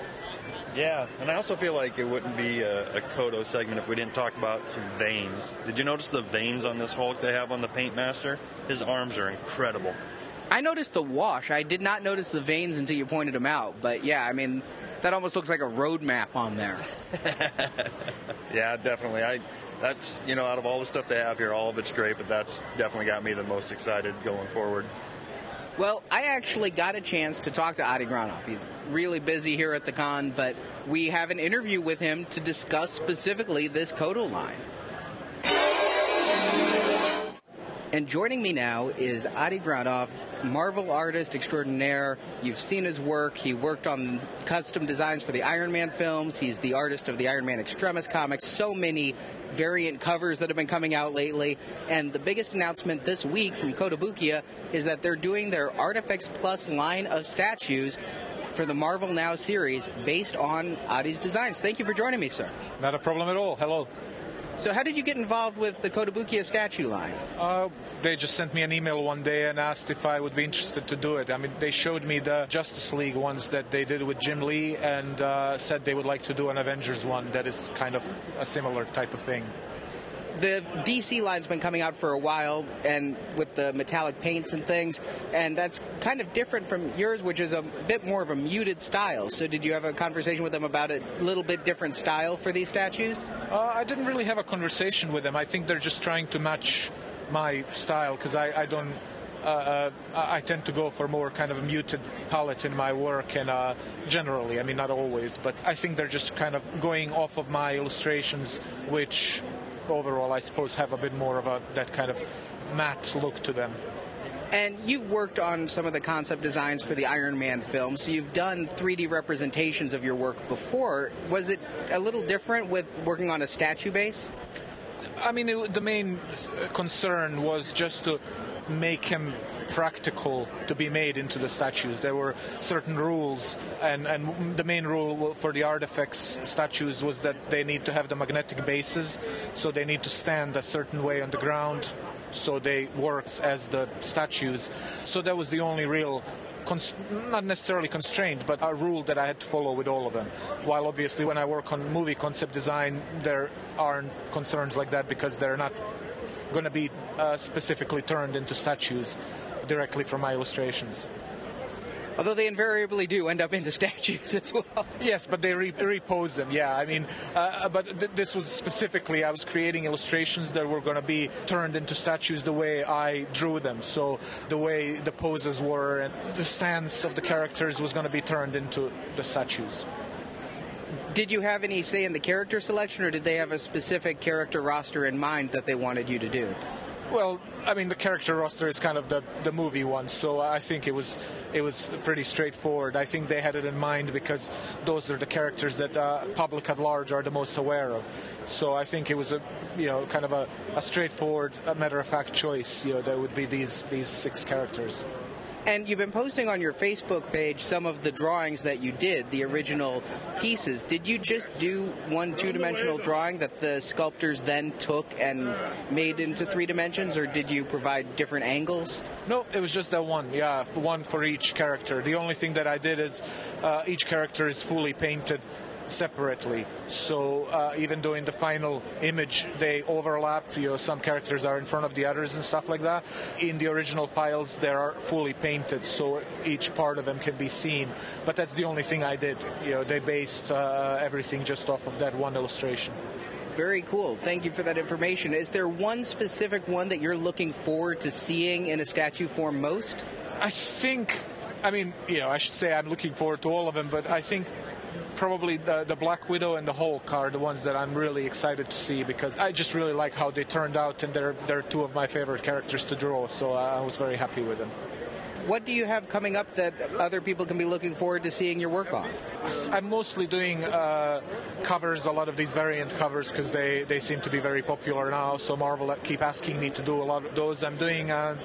D: Yeah, and I also feel like it wouldn't be a, a Koto segment if we didn't talk about some veins. Did you notice the veins on this Hulk they have on the Paint Master? His arms are incredible.
C: I noticed the wash. I did not notice the veins until you pointed them out. But yeah, I mean, that almost looks like a road map on there.
D: yeah, definitely. I that's you know out of all the stuff they have here, all of it's great, but that's definitely got me the most excited going forward.
C: Well, I actually got a chance to talk to Adi Granov. He's really busy here at the con, but we have an interview with him to discuss specifically this Koto line. And joining me now is Adi Granov, Marvel artist extraordinaire. You've seen his work. He worked on custom designs for the Iron Man films. He's the artist of the Iron Man Extremis comics. So many variant covers that have been coming out lately. And the biggest announcement this week from Kotobukiya is that they're doing their Artifacts Plus line of statues for the Marvel Now series based on Adi's designs. Thank you for joining me, sir.
G: Not a problem at all. Hello.
C: So, how did you get involved with the Kotobukiya statue line?
G: Uh, they just sent me an email one day and asked if I would be interested to do it. I mean, they showed me the Justice League ones that they did with Jim Lee and uh, said they would like to do an Avengers one that is kind of a similar type of thing
C: the DC line's been coming out for a while, and with the metallic paints and things, and that's kind of different from yours, which is a bit more of a muted style. So, did you have a conversation with them about a little bit different style for these statues?
G: Uh, I didn't really have a conversation with them. I think they're just trying to match my style because I, I, don't. Uh, uh, I tend to go for more kind of a muted palette in my work, and uh, generally, I mean, not always, but I think they're just kind of going off of my illustrations, which overall, I suppose, have a bit more of a that kind of matte look to them.
C: And you've worked on some of the concept designs for the Iron Man film, so you've done 3D representations of your work before. Was it a little different with working on a statue base?
G: I mean, it, the main uh, concern was just to make him practical to be made into the statues. There were certain rules, and, and the main rule for the artifacts statues was that they need to have the magnetic bases, so they need to stand a certain way on the ground, so they work as the statues. So that was the only real not necessarily constrained, but a rule that I had to follow with all of them. While obviously, when I work on movie concept design, there aren't concerns like that because they're not going to be uh, specifically turned into statues directly from my illustrations.
C: Although they invariably do end up into statues as well.
G: Yes, but they re- repose them. Yeah, I mean, uh, but th- this was specifically I was creating illustrations that were going to be turned into statues the way I drew them. So the way the poses were and the stance of the characters was going to be turned into the statues.
C: Did you have any say in the character selection, or did they have a specific character roster in mind that they wanted you to do?
G: Well, I mean, the character roster is kind of the, the movie one, so I think it was it was pretty straightforward. I think they had it in mind because those are the characters that uh, public at large are the most aware of. So I think it was a you know kind of a, a straightforward, matter of fact choice. You know, there would be these these six characters.
C: And you've been posting on your Facebook page some of the drawings that you did, the original pieces. Did you just do one two dimensional drawing that the sculptors then took and made into three dimensions, or did you provide different angles?
G: No, it was just that one, yeah, one for each character. The only thing that I did is uh, each character is fully painted separately. So uh, even though in the final image they overlap, you know, some characters are in front of the others and stuff like that. In the original files, they are fully painted, so each part of them can be seen. But that's the only thing I did. You know, they based uh, everything just off of that one illustration.
C: Very cool. Thank you for that information. Is there one specific one that you're looking forward to seeing in a statue form most?
G: I think I mean, you know, I should say I'm looking forward to all of them, but I think probably the, the Black Widow and the Hulk are the ones that I'm really excited to see because I just really like how they turned out, and they're they're two of my favorite characters to draw. So I was very happy with them.
C: What do you have coming up that other people can be looking forward to seeing your work on?
G: I'm mostly doing uh, covers, a lot of these variant covers, because they, they seem to be very popular now. So Marvel keep asking me to do a lot of those. I'm doing uh,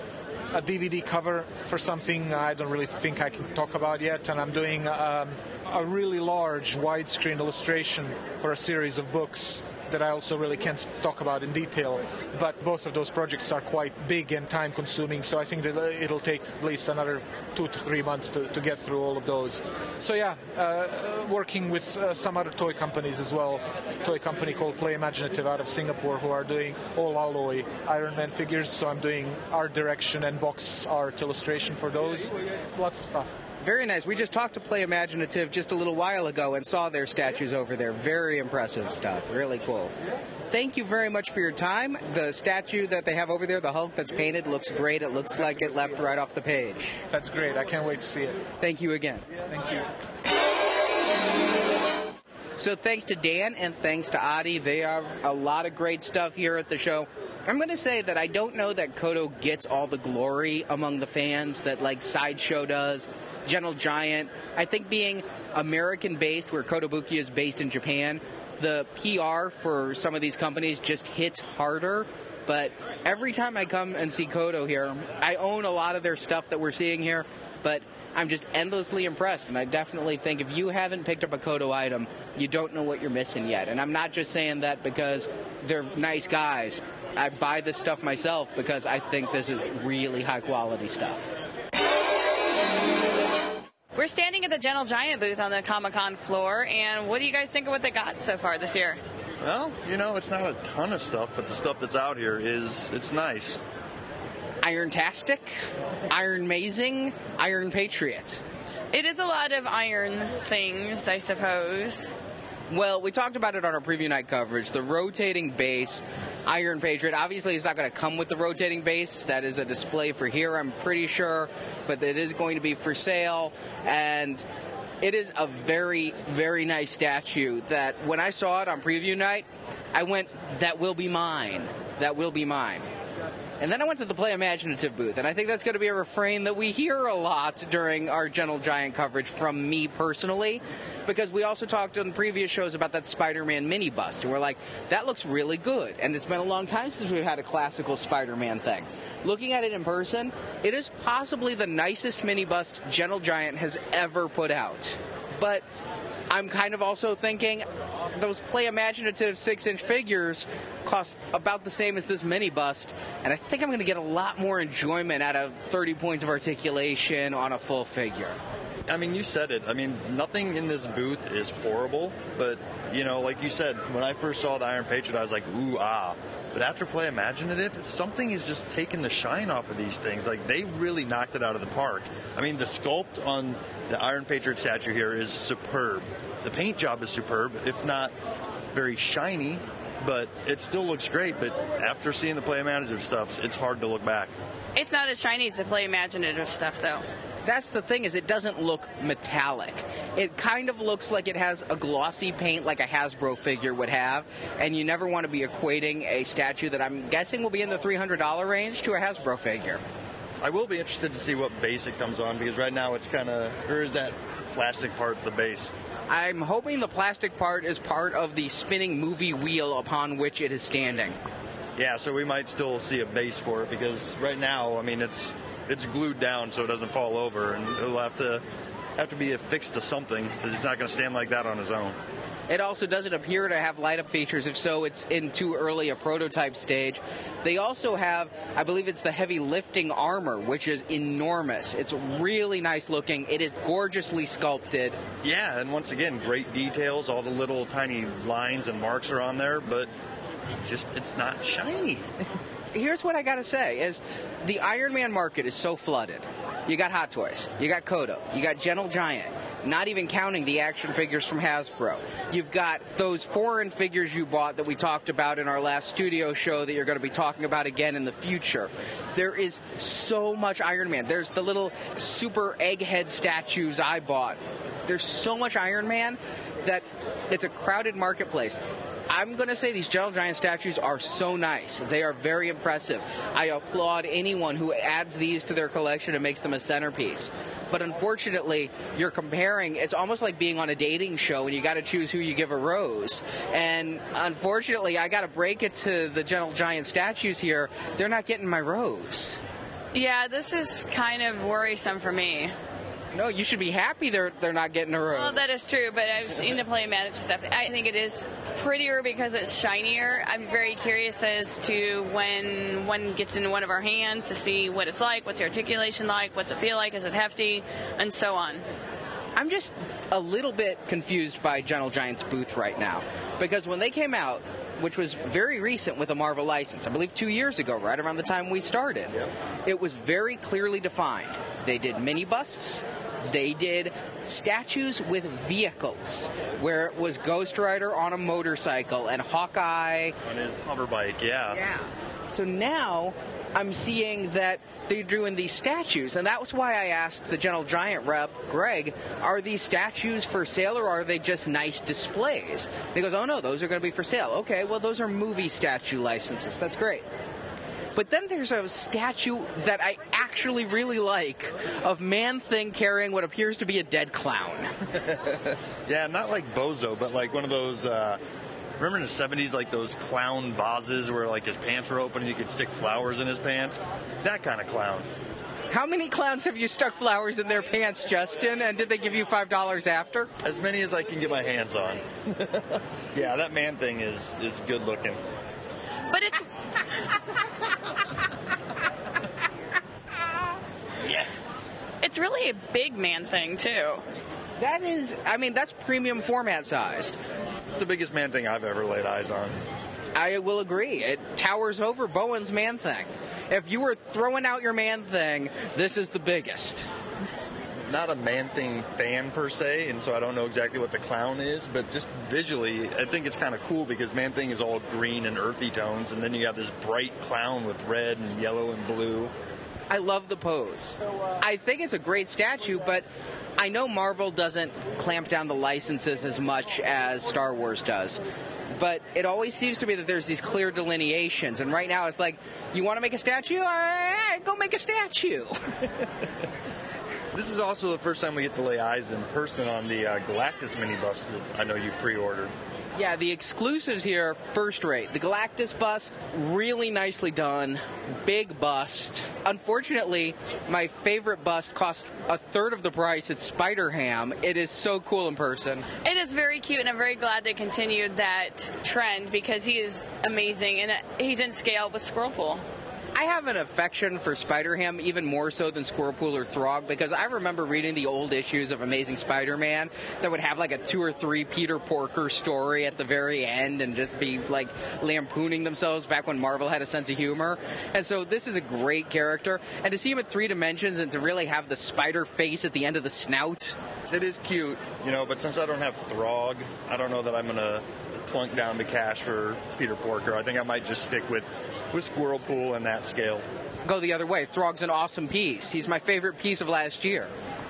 G: a DVD cover for something I don't really think I can talk about yet, and I'm doing um, a really large widescreen illustration for a series of books that I also really can't talk about in detail. But both of those projects are quite big and time consuming, so I think that it'll take at least another two to three months to, to get through all of those. So, yeah, uh, working with uh, some other toy companies as well. Toy company called Play Imaginative out of Singapore who are doing all alloy Iron Man figures, so I'm doing art direction and box art illustration for those. Lots of stuff.
C: Very nice. We just talked to Play Imaginative just a little while ago and saw their statues over there. Very impressive stuff. Really cool. Thank you very much for your time. The statue that they have over there, the Hulk that's painted, looks great. It looks like it left right off the page.
G: That's great. I can't wait to see it.
C: Thank you again.
G: Thank you.
C: So thanks to Dan and thanks to Adi. They are a lot of great stuff here at the show. I'm going to say that I don't know that Koto gets all the glory among the fans that like Sideshow does Gentle Giant. I think being American based, where Kotobukiya is based in Japan, the PR for some of these companies just hits harder. But every time I come and see Koto here, I own a lot of their stuff that we're seeing here, but I'm just endlessly impressed. And I definitely think if you haven't picked up a Koto item, you don't know what you're missing yet. And I'm not just saying that because they're nice guys. I buy this stuff myself because I think this is really high quality stuff.
B: We're standing at the Gentle Giant booth on the Comic Con floor, and what do you guys think of what they got so far this year?
D: Well, you know, it's not a ton of stuff, but the stuff that's out here is it's nice.
C: Iron Tastic, Iron Mazing, Iron Patriot.
B: It is a lot of iron things, I suppose.
C: Well, we talked about it on our preview night coverage. The rotating base, Iron Patriot, obviously it's not going to come with the rotating base. That is a display for here, I'm pretty sure, but it is going to be for sale. And it is a very, very nice statue that when I saw it on preview night, I went, that will be mine. That will be mine. And then I went to the Play Imaginative booth, and I think that's going to be a refrain that we hear a lot during our Gentle Giant coverage from me personally, because we also talked on previous shows about that Spider-Man mini bust, and we're like, that looks really good, and it's been a long time since we've had a classical Spider-Man thing. Looking at it in person, it is possibly the nicest mini bust Gentle Giant has ever put out. But I'm kind of also thinking those play imaginative six inch figures cost about the same as this mini bust, and I think I'm going to get a lot more enjoyment out of 30 points of articulation on a full figure.
D: I mean, you said it. I mean, nothing in this booth is horrible, but you know, like you said, when I first saw the Iron Patriot, I was like, ooh ah. But after play imaginative, something is just taking the shine off of these things. Like they really knocked it out of the park. I mean, the sculpt on the Iron Patriot statue here is superb. The paint job is superb, if not very shiny, but it still looks great. But after seeing the play imaginative stuff, it's hard to look back.
B: It's not as shiny as the play imaginative stuff, though
C: that's the thing is it doesn't look metallic. It kind of looks like it has a glossy paint like a Hasbro figure would have, and you never want to be equating a statue that I'm guessing will be in the $300 range to a Hasbro figure.
D: I will be interested to see what base it comes on because right now it's kind of there is that plastic part the base.
C: I'm hoping the plastic part is part of the spinning movie wheel upon which it is standing.
D: Yeah, so we might still see a base for it because right now, I mean, it's it's glued down so it doesn't fall over, and it'll have to have to be affixed to something because it's not going to stand like that on its own.
C: It also doesn't appear to have light up features. If so, it's in too early a prototype stage. They also have, I believe it's the heavy lifting armor, which is enormous. It's really nice looking. It is gorgeously sculpted.
D: Yeah, and once again, great details. All the little tiny lines and marks are on there, but just it's not shiny.
C: here's what I gotta say: is the Iron Man market is so flooded. You got Hot Toys, you got Koto, you got Gentle Giant. Not even counting the action figures from Hasbro. You've got those foreign figures you bought that we talked about in our last studio show that you're going to be talking about again in the future. There is so much Iron Man. There's the little super egghead statues I bought there's so much Iron Man that it's a crowded marketplace. I'm going to say these Gentle Giant statues are so nice. They are very impressive. I applaud anyone who adds these to their collection and makes them a centerpiece. But unfortunately, you're comparing, it's almost like being on a dating show and you got to choose who you give a rose. And unfortunately, I got to break it to the Gentle Giant statues here. They're not getting my rose.
B: Yeah, this is kind of worrisome for me.
C: No, you should be happy they're they're not getting a rose.
B: Well, that is true, but I've seen the Play Imaginative stuff. I think it is prettier because it's shinier. I'm very curious as to when one gets into one of our hands to see what it's like, what's the articulation like, what's it feel like, is it hefty, and so on.
C: I'm just a little bit confused by Gentle Giant's booth right now because when they came out, which was very recent with a Marvel license, I believe two years ago, right around the time we started, it was very clearly defined. They did mini busts, they did statues with vehicles, where it was Ghost Rider on a motorcycle and Hawkeye
D: On his hover bike, yeah.
C: yeah. So now I'm seeing that they're doing these statues, and that was why I asked the Gentle Giant rep, Greg, are these statues for sale or are they just nice displays? And he goes, oh no, those are going to be for sale. Okay, well, those are movie statue licenses. That's great. But then there's a statue that I actually really like of Man Thing carrying what appears to be a dead clown.
D: Yeah, not like Bozo, but like one of those. Uh, remember in the '70s, like those clown vases where like his pants were open and you could stick flowers in his pants. That kind of clown.
C: How many clowns have you stuck flowers in their pants, Justin? And did they give you $5 after?
D: As many as I can get my hands on. yeah, that man thing is is good looking.
B: But it's
D: Yes.
B: it's really a big man thing too.
C: That is, I mean, that's premium format sized.
D: It's the biggest man thing I've ever laid eyes on.
C: I will agree. It towers over Bowen's man thing. If you were throwing out your man thing, this is the biggest.
D: Not a man thing fan per se, and so I don't know exactly what the clown is, but just visually, I think it's kind of cool because man thing is all green and earthy tones, and then you got this bright clown with red and yellow and blue.
C: I love the pose. I think it's a great statue, but I know Marvel doesn't clamp down the licenses as much as Star Wars does. But it always seems to me that there's these clear delineations, and right now it's like, you want to make a statue? All right, go make a statue.
D: This is also the first time we get to lay eyes in person on the uh, Galactus minibus that I know you pre-ordered.
C: Yeah, the exclusives here, first rate. The Galactus bust, really nicely done. Big bust. Unfortunately, my favorite bust cost a third of the price. It's Spider Ham. It is so cool in person.
B: It is very cute, and I'm very glad they continued that trend because he is amazing, and uh, he's in scale with Squirrelpool.
C: I have an affection for Spider Ham even more so than Squirrelpool or Throg because I remember reading the old issues of Amazing Spider Man that would have like a two or three Peter Porker story at the very end and just be like lampooning themselves back when Marvel had a sense of humor. And so this is a great character. And to see him at three dimensions and to really have the spider face at the end of the snout.
D: It is cute, you know, but since I don't have Throg, I don't know that I'm gonna plunk down the cash for Peter Porker. I think I might just stick with with Squirrelpool and that scale.
C: Go the other way. Throg's an awesome piece. He's my favorite piece of last year.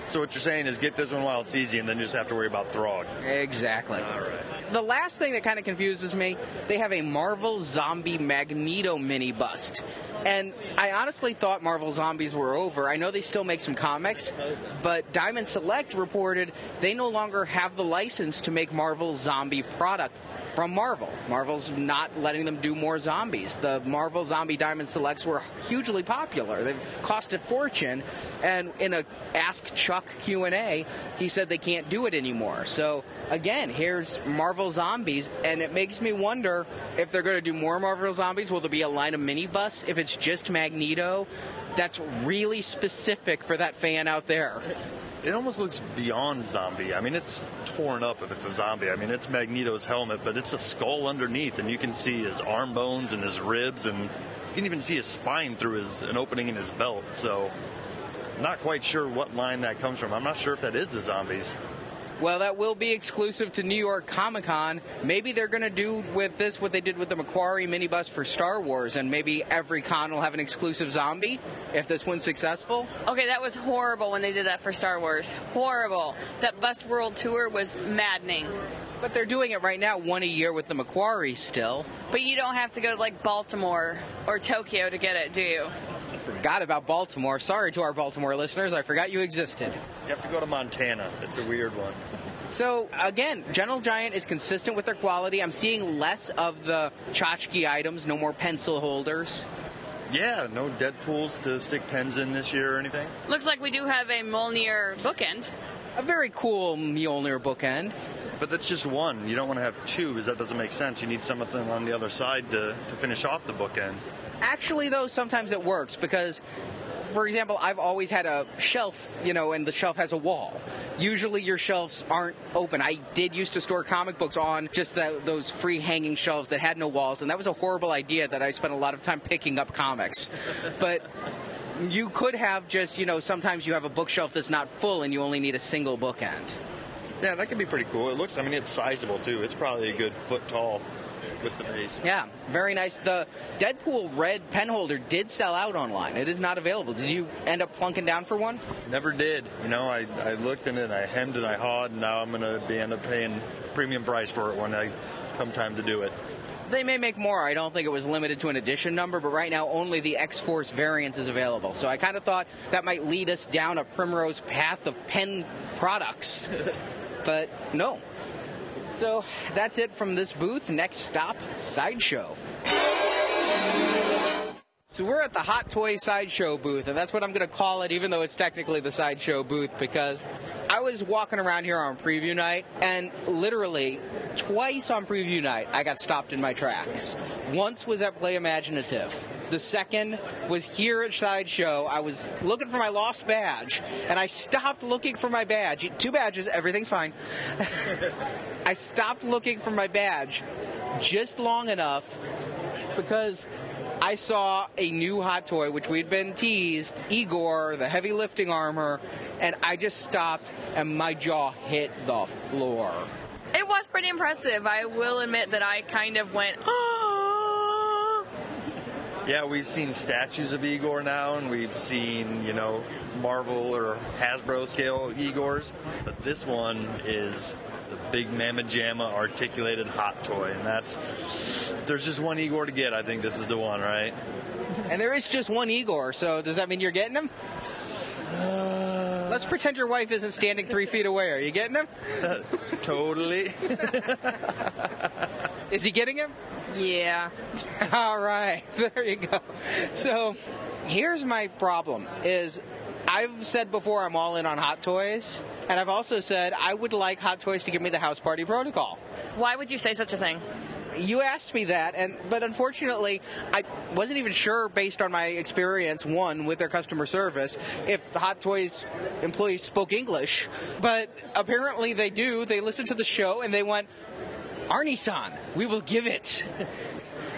D: So what you're saying is get this one while it's easy, and then just have to worry about Throg.
C: Exactly.
D: All right.
C: The last thing that kind of confuses me, they have a Marvel Zombie Magneto mini bust. And I honestly thought Marvel Zombies were over. I know they still make some comics, but Diamond Select reported they no longer have the license to make Marvel Zombie product from Marvel. Marvel's not letting them do more zombies. The Marvel Zombie Diamond Selects were hugely popular. They've cost a fortune, and in a Ask Chuck Q&A, he said they can't do it anymore. So again, here's Marvel Zombies, and it makes me wonder if they're going to do more Marvel Zombies. Will there be a line of minibus? If it's just Magneto, that's really specific for that fan out there.
D: It almost looks beyond zombie. I mean, it's torn up if it's a zombie. I mean, it's Magneto's helmet, but it's a skull underneath, and you can see his arm bones and his ribs, and you can even see his spine through his an opening in his belt. So, not quite sure what line that comes from. I'm not sure if that is the zombies.
C: Well, that will be exclusive to New York Comic Con. Maybe they're going to do with this what they did with the McQuarrie minibus for Star Wars, and maybe every con will have an exclusive zombie if this one's successful.
B: Okay, that was horrible when they did that for Star Wars. Horrible. That Bust World Tour was maddening.
C: But they're doing it right now, one a year with the McQuarrie still.
B: But you don't have to go to like Baltimore or Tokyo to get it, do you?
C: Forgot about Baltimore. Sorry to our Baltimore listeners, I forgot you existed.
D: You have to go to Montana. It's a weird one.
C: So again, Gentle Giant is consistent with their quality. I'm seeing less of the tchotchke items, no more pencil holders.
D: Yeah, no Deadpools to stick pens in this year or anything.
B: Looks like we do have a Mjolnir bookend.
C: A very cool Mjolnir bookend.
D: But that's just one. You don't want to have two because that doesn't make sense. You need something on the other side to, to finish off the bookend.
C: Actually, though, sometimes it works because, for example, I've always had a shelf, you know, and the shelf has a wall. Usually your shelves aren't open. I did used to store comic books on just the, those free hanging shelves that had no walls, and that was a horrible idea that I spent a lot of time picking up comics. but you could have just, you know, sometimes you have a bookshelf that's not full and you only need a single bookend.
D: Yeah, that could be pretty cool. It looks, I mean, it's sizable too. It's probably a good foot tall with the base.
C: Yeah, very nice. The Deadpool red pen holder did sell out online. It is not available. Did you end up plunking down for one?
D: Never did. You know, I, I looked in it, I hemmed and I hawed, and now I'm going to be end up paying premium price for it when I come time to do it.
C: They may make more. I don't think it was limited to an edition number, but right now only the X Force variant is available. So I kind of thought that might lead us down a primrose path of pen products. but no. So that's it from this booth. Next stop, Sideshow. So we're at the Hot Toy Sideshow booth, and that's what I'm going to call it, even though it's technically the Sideshow booth, because I was walking around here on preview night, and literally twice on preview night, I got stopped in my tracks. Once was at Play Imaginative. The second was here at Sideshow. I was looking for my lost badge, and I stopped looking for my badge. Two badges, everything's fine. I stopped looking for my badge just long enough because I saw a new hot toy, which we'd been teased, Igor, the heavy lifting armor, and I just stopped and my jaw hit the floor.
B: It was pretty impressive. I will admit that I kind of went, oh.
D: Yeah, we've seen statues of Igor now, and we've seen, you know, Marvel or Hasbro scale Igors, but this one is the big Mamma Jamma articulated hot toy, and that's if there's just one Igor to get. I think this is the one, right?
C: And there is just one Igor, so does that mean you're getting him?
D: Uh,
C: Let's pretend your wife isn't standing three feet away. Are you getting him?
D: totally.
C: Is he getting him?
B: Yeah.
C: All right, there you go. So, here's my problem: is I've said before I'm all in on Hot Toys, and I've also said I would like Hot Toys to give me the House Party Protocol.
B: Why would you say such a thing?
C: You asked me that, and but unfortunately, I wasn't even sure, based on my experience, one with their customer service, if the Hot Toys employees spoke English. But apparently, they do. They listened to the show and they went, "Arnie-san, we will give it."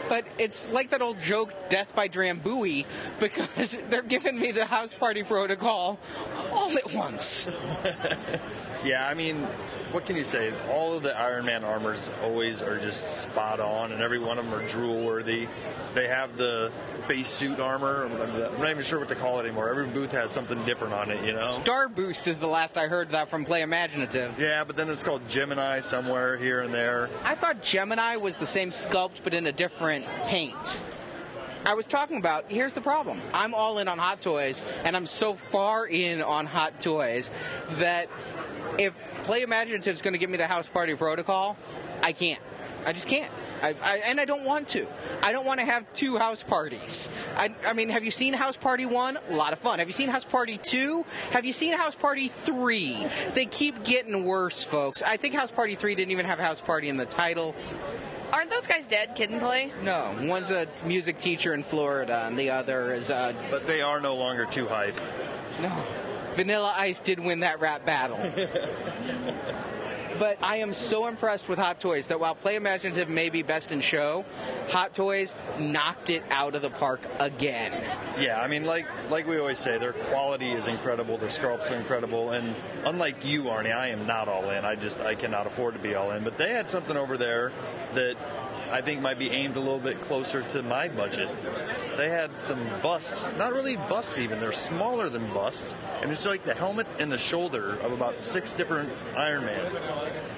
C: But it's like that old joke, Death by Drambuie, because they're giving me the house party protocol all at once.
D: yeah, I mean, what can you say? All of the Iron Man armors always are just spot on, and every one of them are drool worthy. They have the base suit armor. I'm not even sure what to call it anymore. Every booth has something different on it, you know?
C: Star Boost is the last I heard that from Play Imaginative.
D: Yeah, but then it's called Gemini somewhere here and there.
C: I thought Gemini was the same sculpt but in a different paint. I was talking about here's the problem. I'm all in on Hot Toys, and I'm so far in on Hot Toys that if Play Imaginative is going to give me the House Party Protocol, I can't. I just can't. I, I, and I don't want to. I don't want to have two house parties. I, I, mean, have you seen House Party 1? A lot of fun. Have you seen House Party 2? Have you seen House Party 3? They keep getting worse, folks. I think House Party 3 didn't even have House Party in the title.
B: Aren't those guys dead, Kid and Play?
C: No. One's a music teacher in Florida, and the other is a.
D: But they are no longer too hype.
C: No. Vanilla Ice did win that rap battle. But I am so impressed with Hot Toys that while Play Imaginative may be best in show, Hot Toys knocked it out of the park again.
D: Yeah, I mean, like like we always say, their quality is incredible. Their sculpts are incredible, and unlike you, Arnie, I am not all in. I just I cannot afford to be all in. But they had something over there that I think might be aimed a little bit closer to my budget. They had some busts, not really busts even, they're smaller than busts, and it's like the helmet and the shoulder of about six different Iron Man.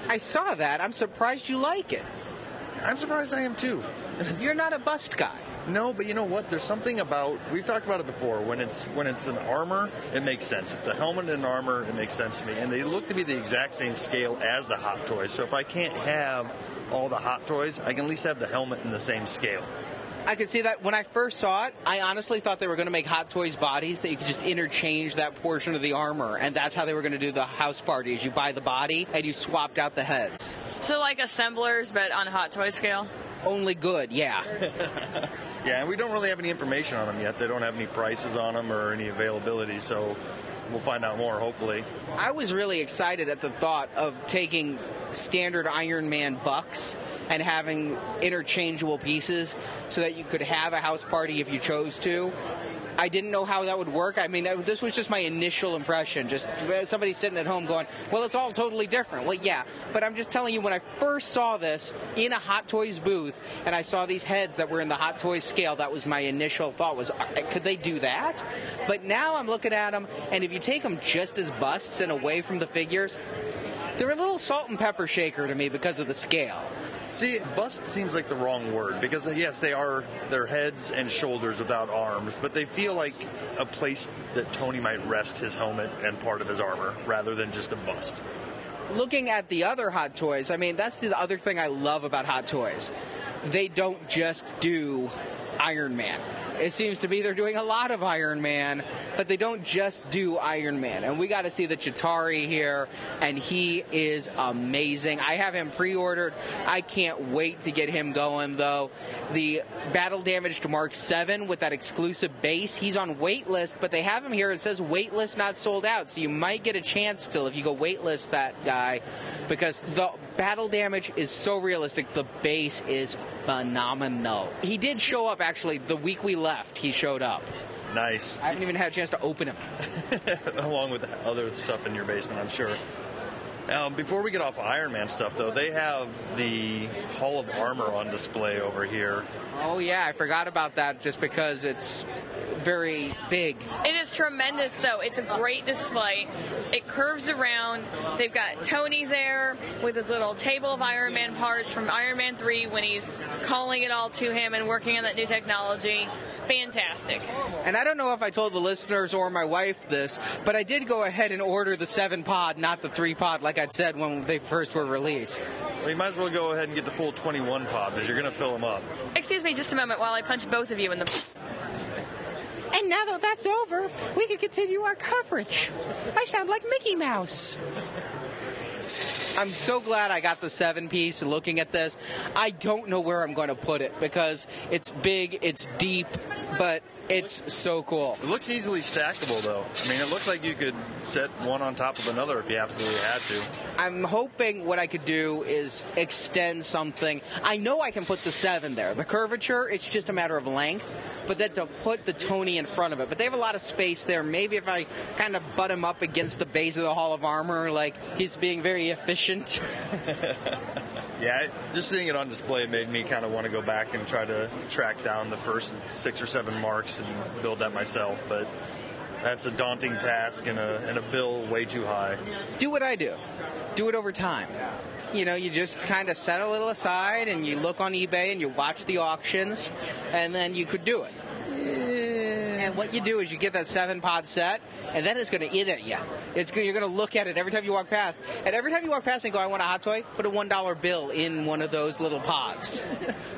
C: I saw that. I'm surprised you like it.
D: I'm surprised I am too.
C: You're not a bust guy.
D: No, but you know what? There's something about we've talked about it before. When it's when it's an armor, it makes sense. It's a helmet and an armor, it makes sense to me. And they look to be the exact same scale as the hot toys. So if I can't have all the hot toys, I can at least have the helmet in the same scale.
C: I could see that when I first saw it, I honestly thought they were going to make Hot Toys bodies that you could just interchange that portion of the armor, and that's how they were going to do the house parties. You buy the body and you swapped out the heads.
B: So like assemblers, but on Hot Toy scale.
C: Only good, yeah.
D: Yeah, and we don't really have any information on them yet. They don't have any prices on them or any availability, so we'll find out more hopefully.
C: I was really excited at the thought of taking standard Iron Man bucks and having interchangeable pieces so that you could have a house party if you chose to. I didn't know how that would work. I mean, this was just my initial impression. Just somebody sitting at home going, "Well, it's all totally different." Well, yeah, but I'm just telling you, when I first saw this in a Hot Toys booth, and I saw these heads that were in the Hot Toys scale, that was my initial thought: was uh, could they do that? But now I'm looking at them, and if you take them just as busts and away from the figures, they're a little salt and pepper shaker to me because of the scale.
D: See, bust seems like the wrong word because yes, they are their heads and shoulders without arms, but they feel like a place that Tony might rest his helmet and part of his armor rather than just a bust.
C: Looking at the other Hot Toys, I mean, that's the other thing I love about Hot Toys. They don't just do Iron Man. It seems to be they're doing a lot of Iron Man, but they don't just do Iron Man. And we got to see the Chitauri here, and he is amazing. I have him pre ordered. I can't wait to get him going, though. The battle damaged Mark 7 with that exclusive base, he's on waitlist, but they have him here. It says waitlist not sold out, so you might get a chance still if you go waitlist that guy because the battle damage is so realistic. The base is phenomenal. He did show up actually the week we left. He showed up.
D: Nice.
C: I haven't even had a chance to open him.
D: Along with other stuff in your basement, I'm sure. Um, before we get off Iron Man stuff, though, they have the Hall of Armor on display over here.
C: Oh yeah, I forgot about that just because it's very big.
B: It is tremendous, though. It's a great display. It curves around. They've got Tony there with his little table of Iron Man parts from Iron Man 3 when he's calling it all to him and working on that new technology. Fantastic.
C: And I don't know if I told the listeners or my wife this, but I did go ahead and order the seven pod, not the three pod, like I'd said when they first were released.
D: Well, you might as well go ahead and get the full 21 pod because you're going to fill them up.
B: Excuse me just a moment while I punch both of you in the.
C: And now that that's over, we can continue our coverage. I sound like Mickey Mouse. I'm so glad I got the seven piece looking at this. I don't know where I'm going to put it because it's big, it's deep, but it's so cool.
D: It looks easily stackable, though. I mean, it looks like you could set one on top of another if you absolutely had to.
C: I'm hoping what I could do is extend something. I know I can put the seven there. The curvature, it's just a matter of length, but then to put the Tony in front of it. But they have a lot of space there. Maybe if I kind of butt him up against the base of the Hall of Armor, like he's being very efficient.
D: Yeah, just seeing it on display made me kind of want to go back and try to track down the first six or seven marks and build that myself. But that's a daunting task and a, and a bill way too high.
C: do what I do. Do it over time. You know, you just kind of set a little aside and you look on eBay and you watch the auctions, and then you could do it. And what you do is you get that seven pod set, and then it's going to eat at you. It's gonna, you're going to look at it every time you walk past, and every time you walk past and go, "I want a hot toy," put a one dollar bill in one of those little pods.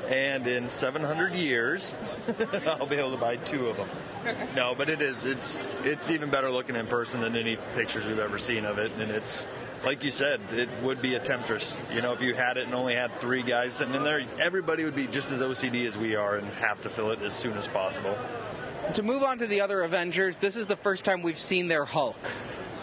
D: And in 700 years, I'll be able to buy two of them. No, but it is it's it's even better looking in person than any pictures we've ever seen of it, and it's. Like you said, it would be a temptress. You know, if you had it and only had three guys sitting in there, everybody would be just as OCD as we are and have to fill it as soon as possible.
C: To move on to the other Avengers, this is the first time we've seen their Hulk.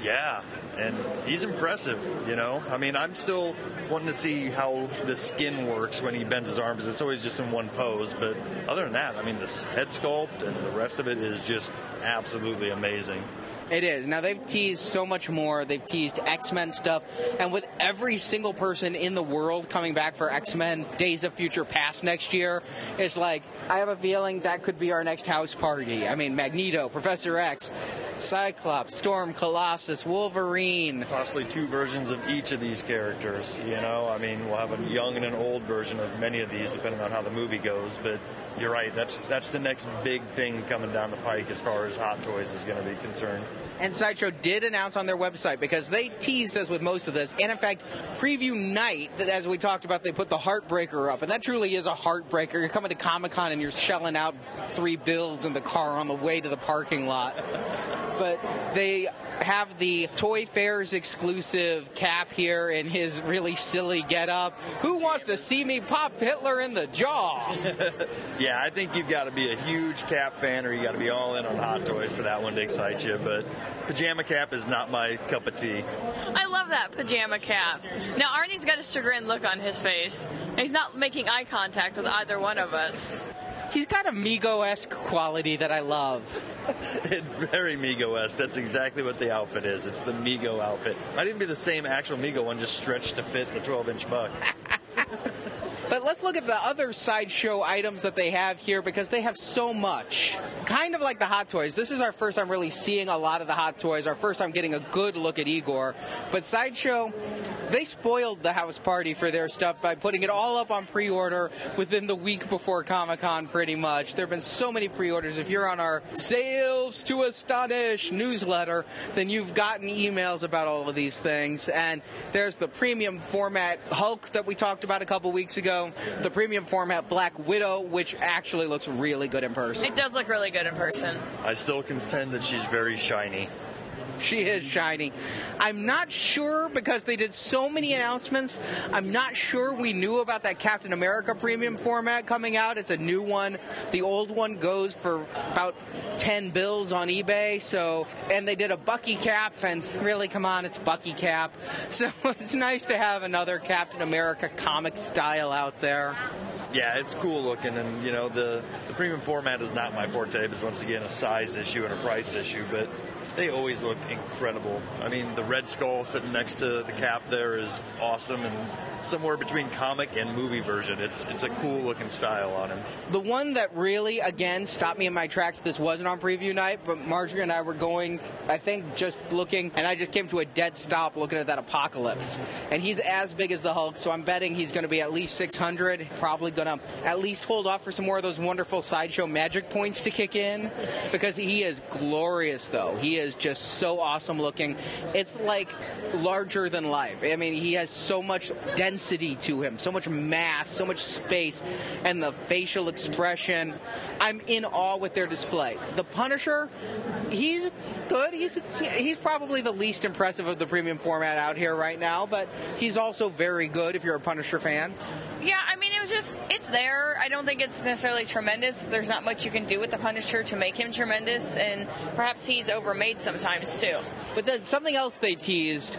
D: Yeah, and he's impressive. You know, I mean, I'm still wanting to see how the skin works when he bends his arms. It's always just in one pose, but other than that, I mean, this head sculpt and the rest of it is just absolutely amazing.
C: It is. Now they've teased so much more. They've teased X Men stuff, and with every single person in the world coming back for X Men Days of Future Past next year, it's like I have a feeling that could be our next house party. I mean, Magneto, Professor X, Cyclops, Storm, Colossus, Wolverine.
D: Possibly two versions of each of these characters. You know, I mean, we'll have a young and an old version of many of these, depending on how the movie goes. But you're right. That's that's the next big thing coming down the pike as far as Hot Toys is going to be concerned.
C: And Sideshow did announce on their website because they teased us with most of this. And in fact, preview night, as we talked about, they put the Heartbreaker up. And that truly is a heartbreaker. You're coming to Comic Con and you're shelling out three bills in the car on the way to the parking lot. But they have the Toy Fairs exclusive cap here in his really silly getup. Who wants to see me pop Hitler in the jaw?
D: yeah, I think you've got to be a huge Cap fan or you got to be all in on Hot Toys for that one to excite you. But pajama cap is not my cup of tea.
B: I love that pajama cap. Now Arnie's got a chagrin look on his face. He's not making eye contact with either one of us.
C: He's got a Mego-esque quality that I love.
D: it's very Mego-esque. That's exactly what the outfit is. It's the Mego outfit. Might even be the same actual Mego one, just stretched to fit the 12-inch buck.
C: But let's look at the other sideshow items that they have here because they have so much. Kind of like the Hot Toys. This is our first time really seeing a lot of the Hot Toys, our first time getting a good look at Igor. But Sideshow, they spoiled the house party for their stuff by putting it all up on pre order within the week before Comic Con, pretty much. There have been so many pre orders. If you're on our Sales to Astonish newsletter, then you've gotten emails about all of these things. And there's the premium format Hulk that we talked about a couple weeks ago the premium format Black Widow, which actually looks really good in person.
B: It does look really good in person.
D: I still contend that she's very shiny.
C: She is shiny. I'm not sure because they did so many announcements. I'm not sure we knew about that Captain America premium format coming out. It's a new one. The old one goes for about 10 bills on eBay. So, and they did a Bucky cap, and really, come on, it's Bucky cap. So it's nice to have another Captain America comic style out there
D: yeah, it's cool looking, and you know the the premium format is not my forte. It's once again a size issue and a price issue, but they always look incredible. I mean, the Red Skull sitting next to the cap there is awesome, and somewhere between comic and movie version. It's it's a cool looking style on him.
C: The one that really again stopped me in my tracks. This wasn't on preview night, but Marjorie and I were going. I think just looking, and I just came to a dead stop looking at that Apocalypse, and he's as big as the Hulk. So I'm betting he's going to be at least 600. Probably going to at least hold off for some more of those wonderful sideshow magic points to kick in, because he is glorious. Though he is just so awesome looking. It's like larger than life. I mean, he has so much density to him, so much mass, so much space, and the facial expression. I'm in awe with their display. The Punisher, he's good. He's he's probably the least impressive of the premium format out here right now, but he's also very good if you're a Punisher fan.
B: Yeah, I mean, it was just, it's there. I don't think it's necessarily tremendous. There's not much you can do with the Punisher to make him tremendous, and perhaps he's overmade sometimes too.
C: But then something else they teased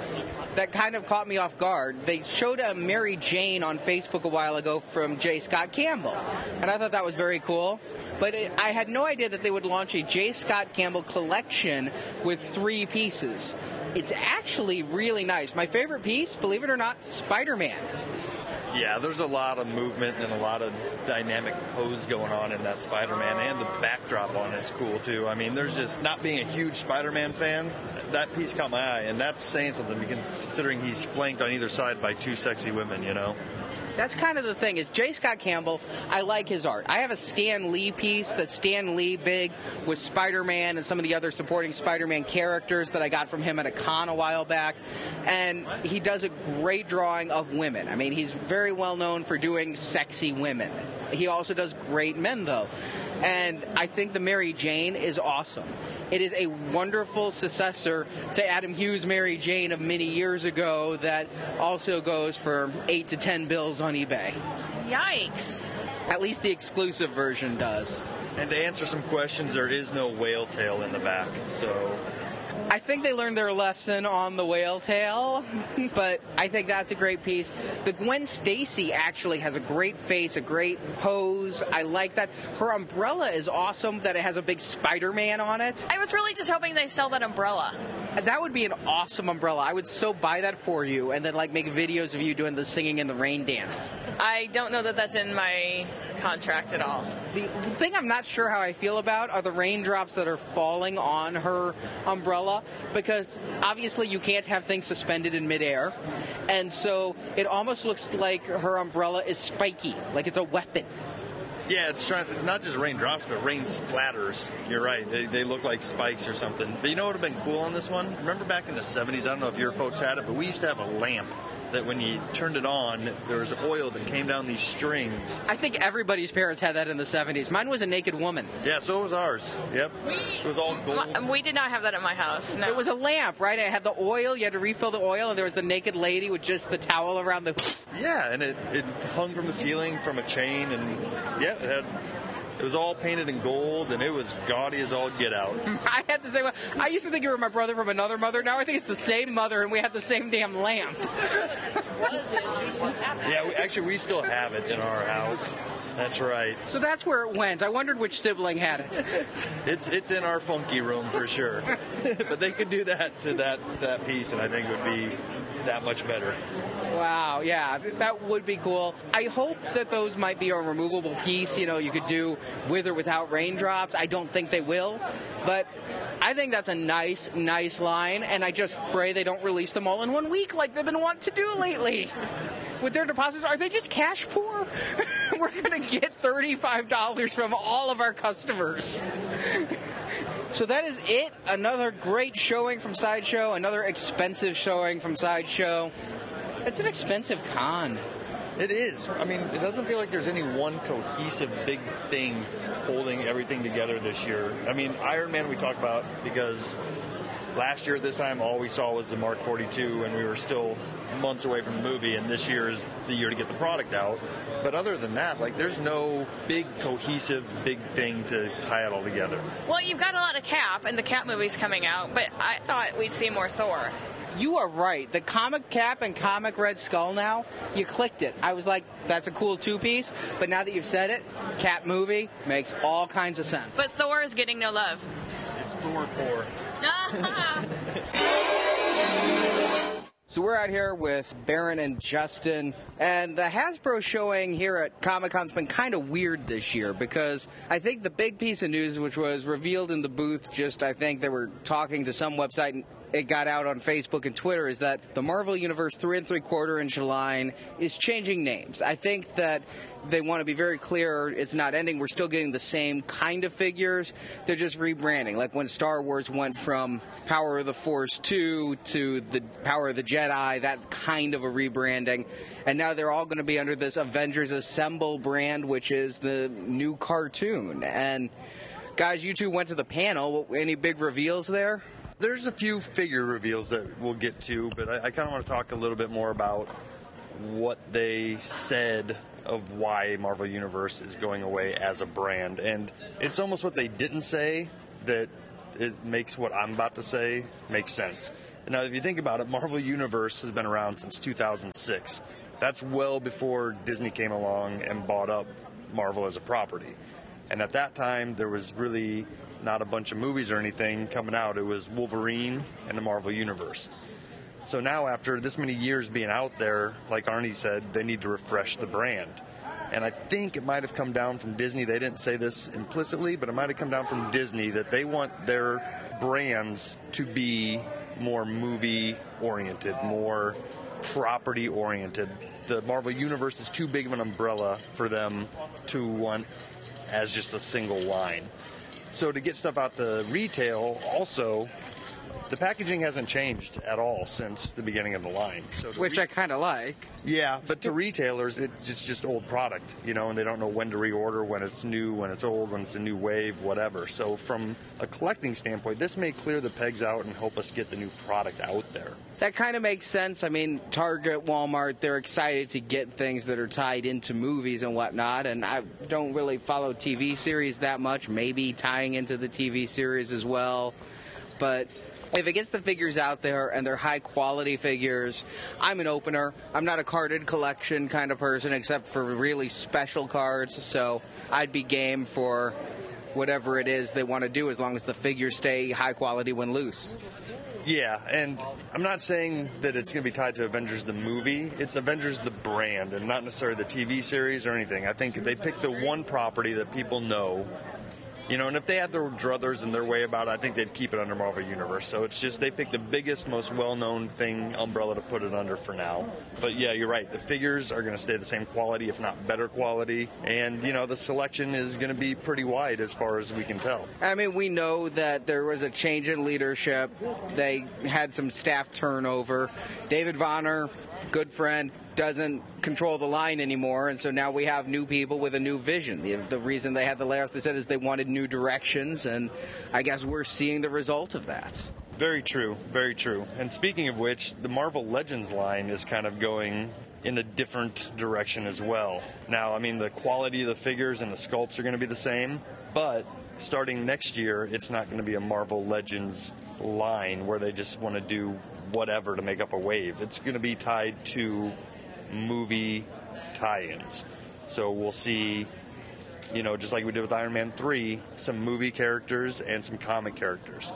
C: that kind of caught me off guard. They showed a Mary Jane on Facebook a while ago from J. Scott Campbell, and I thought that was very cool. But it, I had no idea that they would launch a J. Scott Campbell collection with three pieces. It's actually really nice. My favorite piece, believe it or not, Spider Man.
D: Yeah, there's a lot of movement and a lot of dynamic pose going on in that Spider-Man, and the backdrop on it's cool too. I mean, there's just not being a huge Spider-Man fan, that piece caught my eye, and that's saying something considering he's flanked on either side by two sexy women. You know.
C: That's kind of the thing. Is J. Scott Campbell? I like his art. I have a Stan Lee piece that Stan Lee big with Spider-Man and some of the other supporting Spider-Man characters that I got from him at a con a while back, and he does a great drawing of women. I mean, he's very well known for doing sexy women. He also does great men, though. And I think the Mary Jane is awesome. It is a wonderful successor to Adam Hughes' Mary Jane of many years ago that also goes for 8 to 10 bills on eBay.
B: Yikes.
C: At least the exclusive version does.
D: And to answer some questions, there is no whale tail in the back. So
C: I think they learned their lesson on the whale tail, but I think that's a great piece. The Gwen Stacy actually has a great face, a great pose. I like that. Her umbrella is awesome that it has a big Spider-Man on it.
B: I was really just hoping they sell that umbrella.
C: That would be an awesome umbrella. I would so buy that for you and then like make videos of you doing the singing in the rain dance.
B: I don't know that that's in my contract at all.
C: The thing I'm not sure how I feel about are the raindrops that are falling on her umbrella because obviously you can't have things suspended in midair. And so it almost looks like her umbrella is spiky, like it's a weapon.
D: Yeah, it's trying not just raindrops, but rain splatters. You're right; they, they look like spikes or something. But you know what would have been cool on this one? Remember back in the '70s? I don't know if your folks had it, but we used to have a lamp that when you turned it on, there was oil that came down these strings.
C: I think everybody's parents had that in the 70s. Mine was a naked woman.
D: Yeah, so it was ours. Yep, it was all gold.
B: Uh, we did not have that at my house. No.
C: It was a lamp, right? It had the oil. You had to refill the oil, and there was the naked lady with just the towel around the.
D: Yeah, and it, it hung from the ceiling from a chain, and yeah, it had it was all painted in gold, and it was gaudy as all get out.
C: I had the same. I used to think you were my brother from another mother. Now I think it's the same mother, and we had the same damn lamp.
D: yeah, we, actually, we still have it in our house. That's right.
C: So that's where it went. I wondered which sibling had it.
D: it's it's in our funky room for sure. but they could do that to that that piece, and I think it would be that much better.
C: Wow, yeah, that would be cool. I hope that those might be a removable piece. You know, you could do with or without raindrops. I don't think they will, but I think that's a nice, nice line, and I just pray they don't release them all in one week like they've been wanting to do lately. With their deposits, are they just cash poor? We're going to get $35 from all of our customers. So that is it. Another great showing from Sideshow, another expensive showing from Sideshow. It's an expensive con.
D: It is. I mean, it doesn't feel like there's any one cohesive big thing holding everything together this year. I mean, Iron Man we talk about because last year at this time all we saw was the Mark 42 and we were still months away from the movie and this year is the year to get the product out. But other than that, like there's no big cohesive big thing to tie it all together.
B: Well, you've got a lot of Cap and the Cap movie's coming out, but I thought we'd see more Thor.
C: You are right. The comic cap and comic Red Skull now, you clicked it. I was like, that's a cool two piece, but now that you've said it, Cap movie makes all kinds of sense.
B: But Thor is getting no love.
D: It's Thor poor.
C: So we're out here with Baron and Justin, and the Hasbro showing here at Comic Con's been kind of weird this year because I think the big piece of news, which was revealed in the booth, just I think they were talking to some website it got out on Facebook and Twitter is that the Marvel Universe three and three quarter inch line is changing names. I think that they want to be very clear it's not ending. We're still getting the same kind of figures. They're just rebranding. Like when Star Wars went from Power of the Force 2 to the Power of the Jedi, that kind of a rebranding. And now they're all going to be under this Avengers Assemble brand, which is the new cartoon. And guys, you two went to the panel. Any big reveals there?
D: There's a few figure reveals that we'll get to, but I, I kind of want to talk a little bit more about what they said of why Marvel Universe is going away as a brand. And it's almost what they didn't say that it makes what I'm about to say make sense. Now, if you think about it, Marvel Universe has been around since 2006. That's well before Disney came along and bought up Marvel as a property. And at that time, there was really not a bunch of movies or anything coming out. It was Wolverine and the Marvel Universe. So now, after this many years being out there, like Arnie said, they need to refresh the brand. And I think it might have come down from Disney. They didn't say this implicitly, but it might have come down from Disney that they want their brands to be more movie oriented, more property oriented. The Marvel Universe is too big of an umbrella for them to want as just a single line. So to get stuff out to retail, also, the packaging hasn't changed at all since the beginning of the line.
C: So Which re- I kind of like.
D: Yeah, but to retailers, it's just, just old product, you know, and they don't know when to reorder, when it's new, when it's old, when it's a new wave, whatever. So from a collecting standpoint, this may clear the pegs out and help us get the new product out there
C: that kind of makes sense. I mean, Target, Walmart, they're excited to get things that are tied into movies and whatnot. And I don't really follow TV series that much, maybe tying into the TV series as well. But if it gets the figures out there and they're high quality figures, I'm an opener. I'm not a carded collection kind of person, except for really special cards. So I'd be game for whatever it is they want to do as long as the figures stay high quality when loose.
D: Yeah, and I'm not saying that it's going to be tied to Avengers the movie. It's Avengers the brand and not necessarily the TV series or anything. I think they picked the one property that people know you know, and if they had their druthers and their way about it, I think they'd keep it under Marvel Universe. So it's just they picked the biggest, most well-known thing umbrella to put it under for now. But yeah, you're right. The figures are going to stay the same quality, if not better quality, and you know the selection is going to be pretty wide as far as we can tell.
C: I mean, we know that there was a change in leadership. They had some staff turnover. David Vonner, good friend, doesn't control the line anymore, and so now we have new people with a new vision. The, the reason they had the layoffs, they said, is they wanted new directions, and I guess we're seeing the result of that.
D: Very true, very true. And speaking of which, the Marvel Legends line is kind of going in a different direction as well. Now, I mean, the quality of the figures and the sculpts are going to be the same, but starting next year, it's not going to be a Marvel Legends line where they just want to do whatever to make up a wave. It's going to be tied to movie tie-ins. So we'll see, you know, just like we did with Iron Man 3, some movie characters and some comic characters.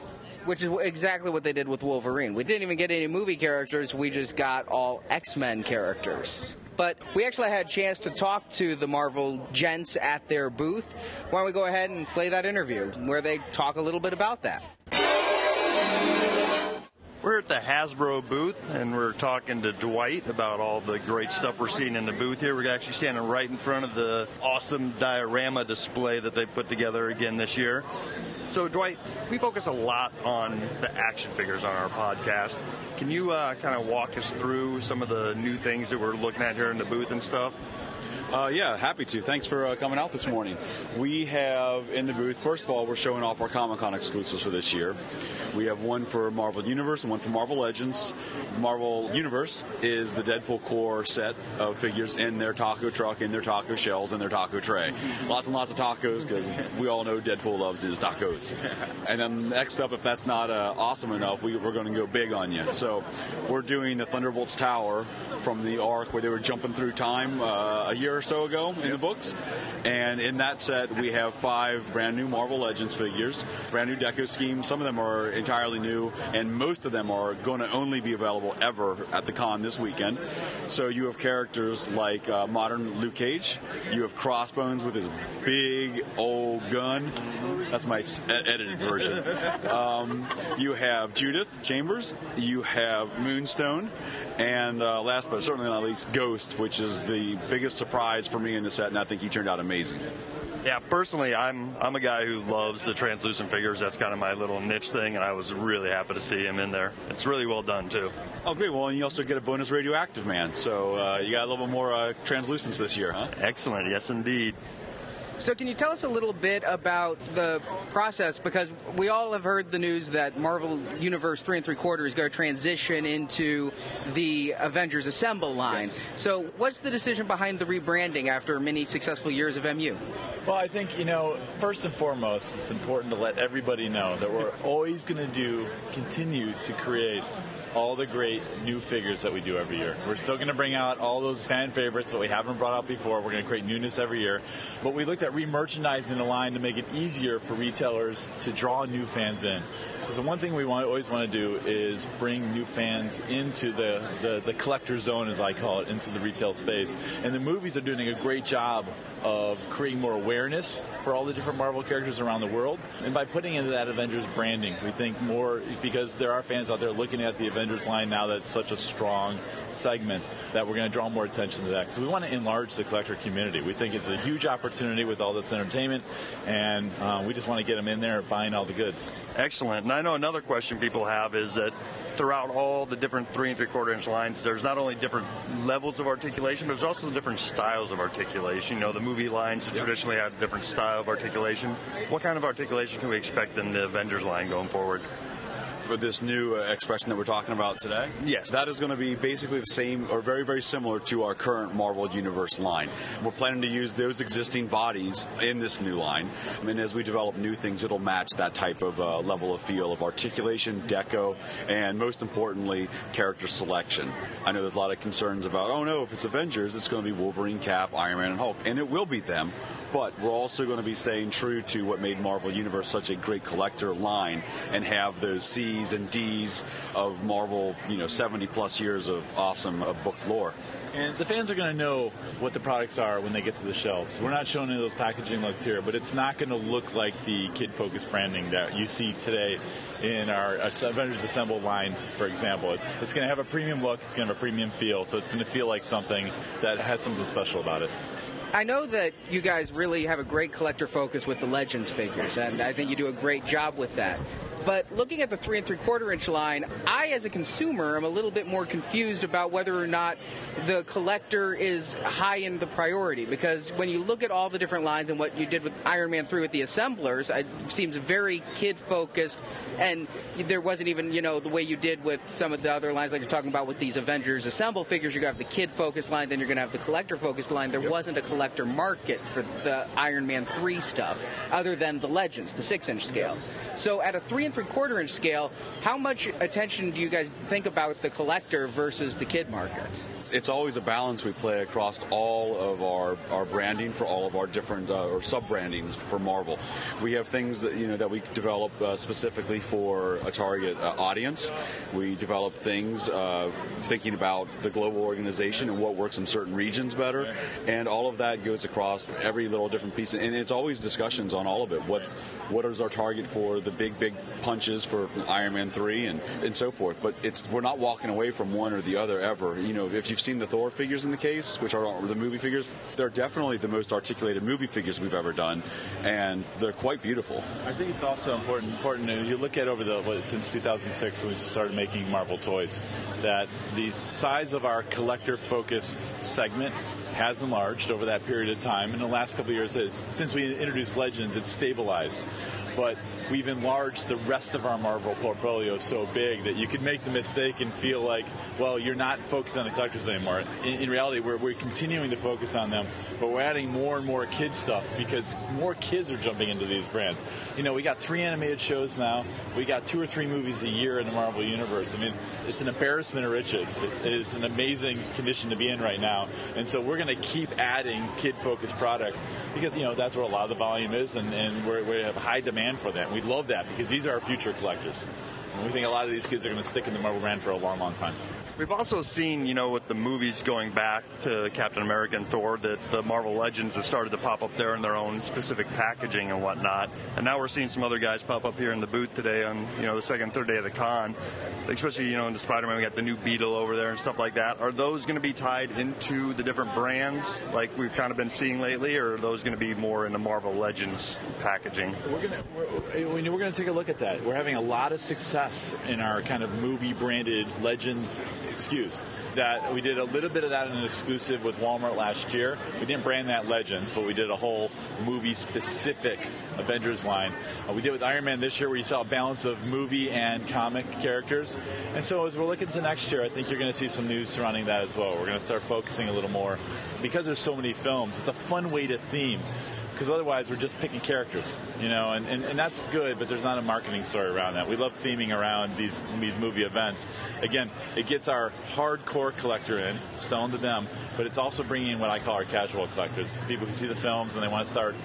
C: Which is exactly what they did with Wolverine. We didn't even get any movie characters, we just got all X Men characters. But we actually had a chance to talk to the Marvel gents at their booth. Why don't we go ahead and play that interview where they talk a little bit about that?
D: We're at the Hasbro booth and we're talking to Dwight about all the great stuff we're seeing in the booth here. We're actually standing right in front of the awesome diorama display that they put together again this year. So, Dwight, we focus a lot on the action figures on our podcast. Can you uh, kind of walk us through some of the new things that we're looking at here in the booth and stuff?
H: Uh, yeah, happy to. Thanks for uh, coming out this morning. We have in the booth, first of all, we're showing off our Comic Con exclusives for this year. We have one for Marvel Universe and one for Marvel Legends. Marvel Universe is the Deadpool core set of figures in their taco truck, in their taco shells, in their taco tray. Lots and lots of tacos because we all know Deadpool loves his tacos. And then next up, if that's not uh, awesome enough, we, we're going to go big on you. So we're doing the Thunderbolts Tower from the arc where they were jumping through time uh, a year or so ago in the books. And in that set, we have five brand new Marvel Legends figures, brand new deco schemes. Some of them are entirely new, and most of them are going to only be available ever at the con this weekend. So you have characters like uh, modern Luke Cage. You have Crossbones with his big old gun. That's my edited version. Um, you have Judith Chambers. You have Moonstone. And uh, last but certainly not least, Ghost, which is the biggest surprise for me in the set, and I think he turned out amazing.
D: Yeah, personally, I'm I'm a guy who loves the translucent figures. That's kind of my little niche thing, and I was really happy to see him in there. It's really well done too.
H: Oh, great! Well, and you also get a bonus radioactive man, so uh, you got a little bit more uh, translucence this year, huh?
D: Excellent. Yes, indeed.
C: So, can you tell us a little bit about the process? Because we all have heard the news that Marvel Universe 3 and 3 quarters is going to transition into the Avengers Assemble line. Yes. So, what's the decision behind the rebranding after many successful years of MU?
I: Well, I think, you know, first and foremost, it's important to let everybody know that we're always going to do, continue to create all the great new figures that we do every year. We're still going to bring out all those fan favorites that we haven't brought out before. We're going to create newness every year. But we looked at re-merchandising the line to make it easier for retailers to draw new fans in. Because the one thing we want, always want to do is bring new fans into the, the, the collector zone, as I call it, into the retail space. And the movies are doing a great job of creating more awareness for all the different Marvel characters around the world. And by putting into that Avengers branding, we think more, because there are fans out there looking at the Avengers line now that's such a strong segment, that we're going to draw more attention to that. Because we want to enlarge the collector community. We think it's a huge opportunity with all this entertainment, and uh, we just want to get them in there buying all the goods.
D: Excellent. I know another question people have is that throughout all the different three and three quarter inch lines, there's not only different levels of articulation, but there's also different styles of articulation. You know, the movie lines yep. traditionally had a different style of articulation. What kind of articulation can we expect in the Avengers line going forward?
H: For this new uh, expression that we're talking about today?
D: Yes.
H: That is going to be basically the same or very, very similar to our current Marvel Universe line. We're planning to use those existing bodies in this new line. And as we develop new things, it'll match that type of uh, level of feel of articulation, deco, and most importantly, character selection. I know there's a lot of concerns about, oh no, if it's Avengers, it's going to be Wolverine, Cap, Iron Man, and Hulk. And it will be them but we're also going to be staying true to what made Marvel Universe such a great collector line and have those C's and D's of Marvel, you know, 70 plus years of awesome book lore.
I: And the fans are going to know what the products are when they get to the shelves. We're not showing any of those packaging looks here, but it's not going to look like the kid focused branding that you see today in our Avengers Assemble line, for example. It's going to have a premium look, it's going to have a premium feel, so it's going to feel like something that has something special about it.
C: I know that you guys really have a great collector focus with the Legends figures, and I think you do a great job with that. But looking at the three and three quarter inch line, I, as a consumer, am a little bit more confused about whether or not the collector is high in the priority. Because when you look at all the different lines and what you did with Iron Man 3 with the assemblers, it seems very kid focused. And there wasn't even, you know, the way you did with some of the other lines, like you're talking about with these Avengers Assemble figures, you're going to have the kid focused line, then you're going to have the collector focused line. There yep. wasn't a collector market for the Iron Man 3 stuff, other than the Legends, the six inch scale. So at a three and three quarter inch scale, how much attention do you guys think about the collector versus the kid market?
H: it's always a balance we play across all of our, our branding for all of our different uh, or sub brandings for Marvel. We have things that you know that we develop uh, specifically for a target uh, audience. We develop things uh, thinking about the global organization and what works in certain regions better, and all of that goes across every little different piece. And it's always discussions on all of it. What's what is our target for the big big punches for Iron Man three and and so forth. But it's we're not walking away from one or the other ever. You know, if you you've seen the Thor figures in the case, which are the movie figures, they're definitely the most articulated movie figures we've ever done, and they're quite beautiful.
I: I think it's also important. Important. You look at over the what, since 2006 when we started making Marvel toys, that the size of our collector-focused segment has enlarged over that period of time. In the last couple years, since we introduced Legends, it's stabilized. But we've enlarged the rest of our Marvel portfolio so big that you could make the mistake and feel like, well, you're not focused on the collectors anymore. In, in reality, we're, we're continuing to focus on them, but we're adding more and more kid stuff because more kids are jumping into these brands. You know, we got three animated shows now. We got two or three movies a year in the Marvel universe. I mean, it's an embarrassment of riches. It's, it's an amazing condition to be in right now, and so we're going to keep adding kid-focused product because you know that's where a lot of the volume is, and, and we have high demand for that. We love that because these are our future collectors. And we think a lot of these kids are going to stick in the Marvel brand for a long, long time.
D: We've also seen, you know, with the movies going back to Captain America and Thor, that the Marvel Legends have started to pop up there in their own specific packaging and whatnot. And now we're seeing some other guys pop up here in the booth today on, you know, the second, third day of the con. Especially, you know, in the Spider-Man, we got the new Beetle over there and stuff like that. Are those going to be tied into the different brands like we've kind of been seeing lately, or are those going to be more in the Marvel Legends packaging?
I: We're going to we're, we're going to take a look at that. We're having a lot of success in our kind of movie branded Legends excuse. That we did a little bit of that in an exclusive with Walmart last year. We didn't brand that Legends, but we did a whole movie specific Avengers line. Uh, we did with Iron Man this year, where you saw a balance of movie and comic characters. And so as we're looking to next year, I think you're going to see some news surrounding that as well. We're going to start focusing a little more because there's so many films. It's a fun way to theme because otherwise we're just picking characters, you know, and, and, and that's good, but there's not a marketing story around that. We love theming around these these movie events. Again, it gets our hardcore collector in, selling to them, but it's also bringing in what I call our casual collectors. It's people who see the films and they want to start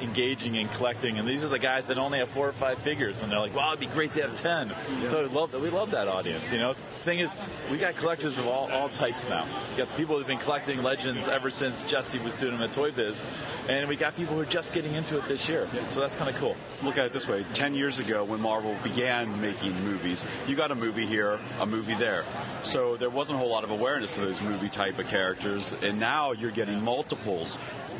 I: engaging and collecting. And these are the guys that only have four or five figures, and they're like, "Wow, it'd be great to have 10. Yeah. So we love that. We love that audience. You know, thing is, we got collectors of all, all types now. We got the people who've been collecting legends ever since Jesse was doing them at Toy Biz, and we got people who are just getting into it this year. So that's kind of cool.
H: Look at it this way: ten years ago, when Marvel began making movies, you got a movie here, a movie there. So there wasn't a whole lot of awareness to those movie type of characters, and now you're getting multiples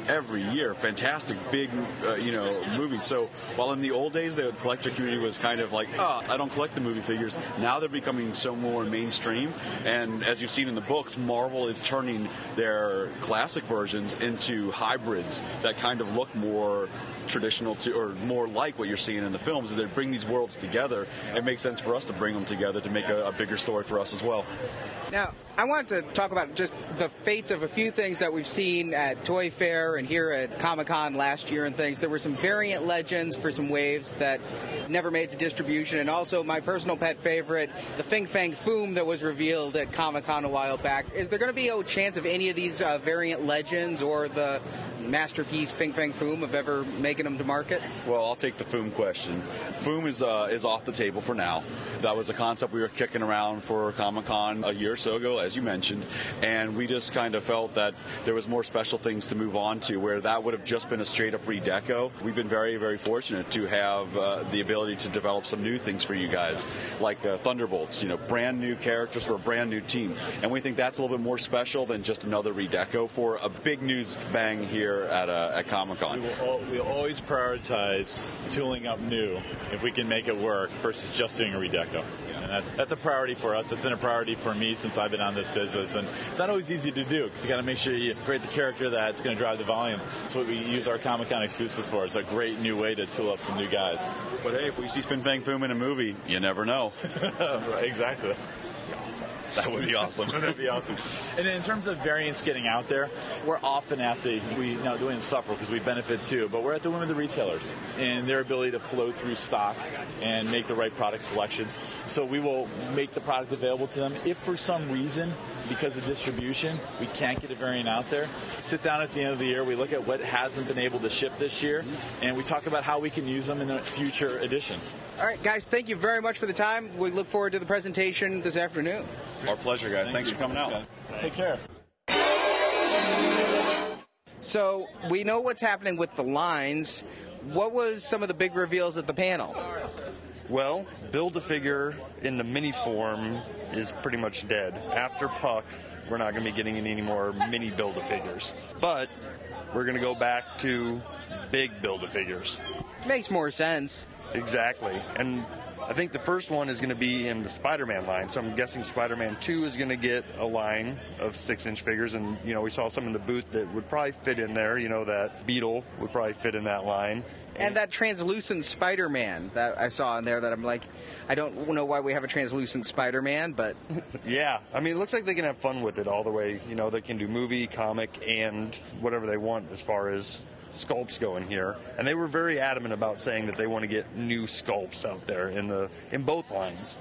H: every year. Fantastic, big, uh, you know, movies. So while in the old days the collector community was kind of like, oh, I don't collect the movie figures. Now they're becoming so more mainstream, and as you've seen in the books, Marvel is turning their classic versions into hybrids that kind of look more traditional to, or more like what you're seeing in the films. Is they bring these worlds together. It makes sense for us to bring them together to make a, a bigger story for us as well.
C: Now, I wanted to talk about just the fates of a few things that we've seen at Toy Fair and here at Comic Con last year and things. There were some variant legends for some waves that never made to distribution, and also my personal pet favorite, the Fin Fang Foom that was revealed at Comic Con a while back. Is there going to be a chance of any of these uh, variant legends or the masterpiece Fin Fang Foom of ever making them to market?
H: Well, I'll take the Foom question. Foom is uh, is off the table for now. That was a concept we were kicking around for Comic Con a year or so ago, as you mentioned, and we just kind of felt that there was more special things to move on to, where that would have just been a straight up redeco. We've been very, very fortunate to have uh, the ability to develop some new things for you guys, like uh, Thunderbolts, you know, brand new characters for a brand new team, and we think that's a little bit more special than just another redeco for a big news bang here at uh, at Comic Con.
I: We will, we always prioritize tooling up new if we can make it work versus just doing a redeco. And that, that's a priority for us. It's been a priority for me since I've been on this business. And it's not always easy to do you got to make sure you create the character that's going to drive the volume. That's what we use our Comic Con exclusives for. It's a great new way to tool up some new guys.
H: But hey, if we see Fin Fang Foom in a movie, you never know.
I: right, exactly.
H: That would be awesome.
I: That'd be awesome. And in terms of variants getting out there, we're often at the we now doing suffer because we benefit too, but we're at the whim of the retailers and their ability to flow through stock and make the right product selections. So we will make the product available to them. If for some reason, because of distribution, we can't get a variant out there, sit down at the end of the year, we look at what hasn't been able to ship this year, and we talk about how we can use them in a future edition.
C: All right, guys, thank you very much for the time. We look forward to the presentation this afternoon.
H: Our pleasure, guys.
I: Thank
H: Thanks
I: you.
H: for coming out.
I: Take care.
C: So we know what's happening with the lines. What was some of the big reveals at the panel?
D: Well, Build a Figure in the mini form is pretty much dead. After Puck, we're not going to be getting any more mini Build a Figures. But we're going to go back to big Build a Figures.
C: Makes more sense.
D: Exactly. And I think the first one is going to be in the Spider-Man line. So I'm guessing Spider-Man 2 is going to get a line of six-inch figures, and you know we saw some in the booth that would probably fit in there. You know that Beetle would probably fit in that line.
C: And that translucent Spider-Man that I saw in there that I'm like, I don't know why we have a translucent Spider-Man, but
D: Yeah, I mean, it looks like they can have fun with it all the way. You know, they can do movie, comic, and whatever they want as far as sculpts go in here. And they were very adamant about saying that they want to get new sculpts out there in the in both lines.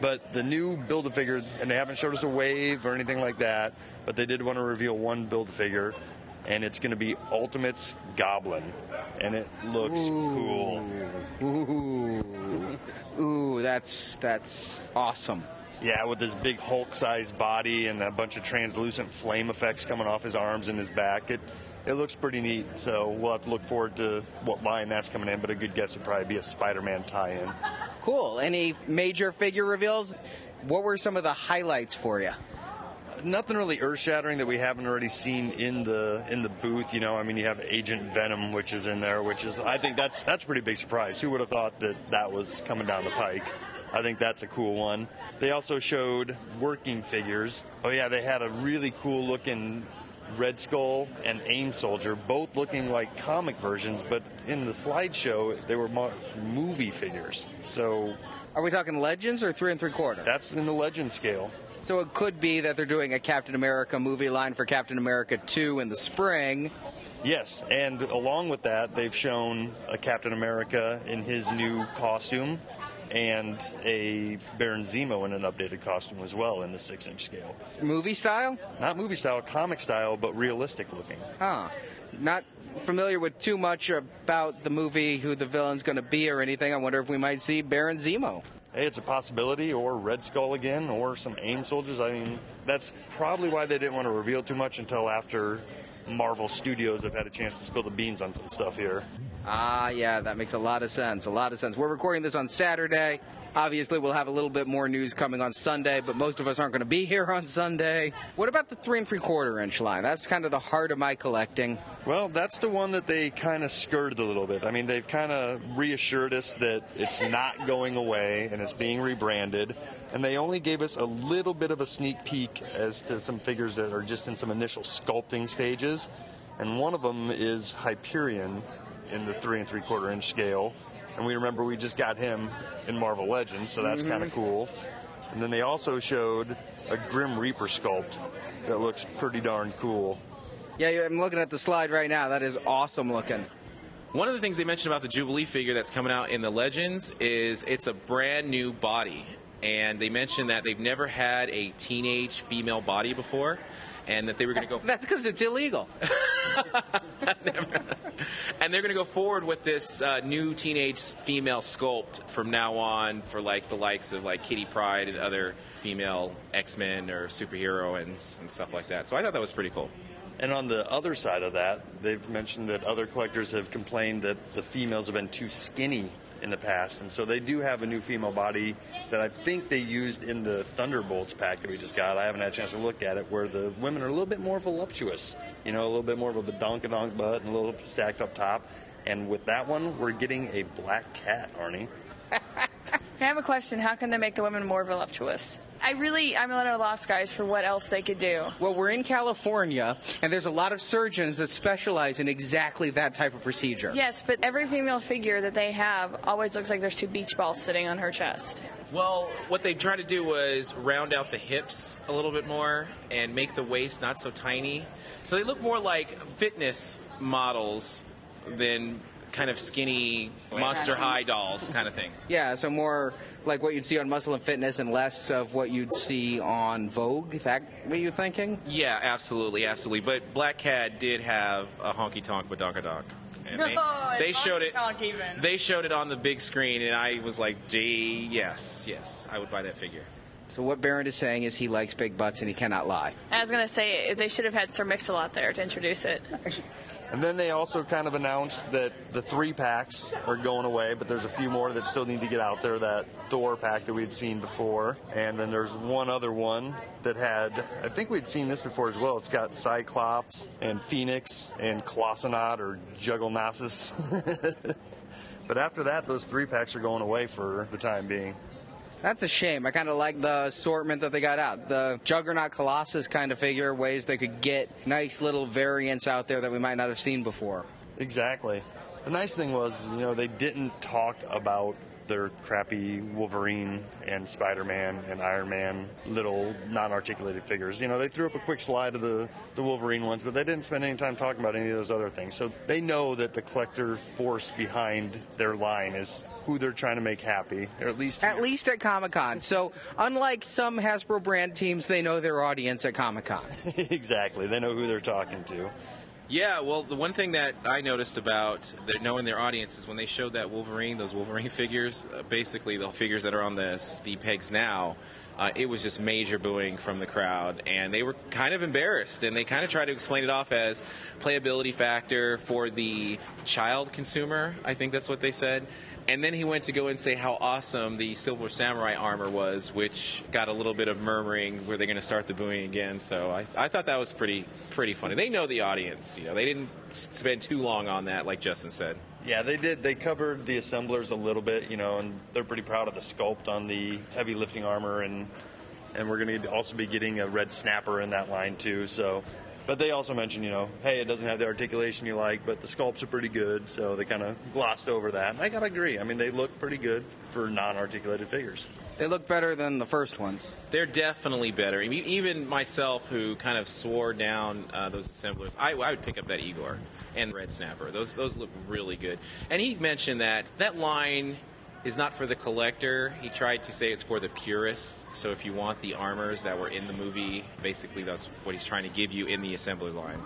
D: But the new build a figure, and they haven't showed us a wave or anything like that, but they did want to reveal one build a figure, and it's going to be Ultimates Goblin, and it looks cool.
C: ooh, ooh, that's that's awesome.
D: Yeah, with his big Hulk-sized body and a bunch of translucent flame effects coming off his arms and his back, it it looks pretty neat. So we'll have to look forward to what line that's coming in. But a good guess would probably be a Spider-Man tie-in.
C: Cool. Any major figure reveals? What were some of the highlights for you?
D: Nothing really earth-shattering that we haven't already seen in the in the booth. You know, I mean, you have Agent Venom, which is in there, which is I think that's that's a pretty big surprise. Who would have thought that that was coming down the pike? I think that's a cool one. They also showed working figures. Oh yeah, they had a really cool looking Red Skull and AIM Soldier, both looking like comic versions, but in the slideshow they were movie figures. So
C: Are we talking legends or three and three quarter?
D: that's in the legend scale.
C: So it could be that they're doing a Captain America movie line for Captain America 2 in the spring.
D: Yes, and along with that, they've shown a Captain America in his new costume and a Baron Zemo in an updated costume as well in the six inch scale.
C: Movie style?
D: Not movie style, comic style, but realistic looking.
C: Huh. Not familiar with too much about the movie, who the villain's going to be or anything. I wonder if we might see Baron Zemo.
D: Hey, it's a possibility, or Red Skull again, or some AIM soldiers. I mean, that's probably why they didn't want to reveal too much until after Marvel Studios have had a chance to spill the beans on some stuff here.
C: Ah, yeah, that makes a lot of sense. A lot of sense. We're recording this on Saturday. Obviously, we'll have a little bit more news coming on Sunday, but most of us aren't going to be here on Sunday. What about the three and three quarter inch line? That's kind of the heart of my collecting.
D: Well, that's the one that they kind of skirted a little bit. I mean, they've kind of reassured us that it's not going away and it's being rebranded. And they only gave us a little bit of a sneak peek as to some figures that are just in some initial sculpting stages. And one of them is Hyperion in the three and three quarter inch scale. And we remember we just got him in Marvel Legends, so that's kind of mm-hmm. cool. And then they also showed a Grim Reaper sculpt that looks pretty darn cool.
C: Yeah, yeah, I'm looking at the slide right now. That is awesome looking.
J: One of the things they mentioned about the Jubilee figure that's coming out in the Legends is it's a brand new body. And they mentioned that they've never had a teenage female body before, and that they were going to go.
C: That's because it's illegal.
J: and they're going to go forward with this uh, new teenage female sculpt from now on for like the likes of like Kitty Pryde and other female X-Men or superheroines and stuff like that. So I thought that was pretty cool.
D: And on the other side of that, they've mentioned that other collectors have complained that the females have been too skinny in the past. And so they do have a new female body that I think they used in the Thunderbolts pack that we just got. I haven't had a chance to look at it, where the women are a little bit more voluptuous. You know, a little bit more of a donkadonk butt and a little stacked up top. And with that one, we're getting a black cat, Arnie.
B: I have a question. How can they make the women more voluptuous? I really, I'm at a loss, guys, for what else they could do.
C: Well, we're in California, and there's a lot of surgeons that specialize in exactly that type of procedure.
B: Yes, but every female figure that they have always looks like there's two beach balls sitting on her chest.
J: Well, what they tried to do was round out the hips a little bit more and make the waist not so tiny. So they look more like fitness models than kind of skinny monster high dolls kind of thing.
C: Yeah, so more like what you'd see on Muscle and Fitness and less of what you'd see on Vogue. Is that what you're thinking?
J: Yeah, absolutely, absolutely. But Black Cat did have a honky tonk badonkadonk. And they,
B: Oh,
J: they showed it.
B: even.
J: They showed it on the big screen, and I was like, "Gee, yes, yes, I would buy that figure."
C: So what Barrett is saying is he likes big butts and he cannot lie.
B: I was going to say they should have had Sir Mix-a-Lot there to introduce it.
D: And then they also kind of announced that the three packs are going away, but there's a few more that still need to get out there. That Thor pack that we'd seen before, and then there's one other one that had, I think we'd seen this before as well. It's got Cyclops and Phoenix and Colossonaut or Jugglenassus. but after that, those three packs are going away for the time being.
C: That's a shame. I kind of like the assortment that they got out. The Juggernaut Colossus kind of figure, ways they could get nice little variants out there that we might not have seen before.
D: Exactly. The nice thing was, you know, they didn't talk about their crappy Wolverine and Spider Man and Iron Man little non articulated figures. You know, they threw up a quick slide of the, the Wolverine ones, but they didn't spend any time talking about any of those other things. So they know that the collector force behind their line is who they're trying to make happy, or at least
C: At least at Comic Con. So, unlike some Hasbro brand teams, they know their audience at Comic Con.
D: exactly. They know who they're talking to.
J: Yeah, well, the one thing that I noticed about their, knowing their audience is when they showed that Wolverine, those Wolverine figures, uh, basically the figures that are on the the pegs now, uh, it was just major booing from the crowd, and they were kind of embarrassed, and they kind of tried to explain it off as playability factor for the child consumer. I think that's what they said. And then he went to go and say how awesome the Silver Samurai armor was, which got a little bit of murmuring. Were they going to start the booing again? So I, I thought that was pretty pretty funny. They know the audience. You know, they didn't spend too long on that, like Justin said.
D: Yeah, they did. They covered the assemblers a little bit, you know, and they're pretty proud of the sculpt on the heavy lifting armor, and and we're going to also be getting a red snapper in that line too. So, but they also mentioned, you know, hey, it doesn't have the articulation you like, but the sculpts are pretty good. So they kind of glossed over that. And I gotta agree. I mean, they look pretty good for non-articulated figures.
C: They look better than the first ones.
J: They're definitely better. I mean, even myself, who kind of swore down uh, those assemblers, I, I would pick up that Igor and Red Snapper. Those those look really good. And he mentioned that that line is not for the collector. He tried to say it's for the purist. So if you want the armors that were in the movie, basically that's what he's trying to give you in the assembly line.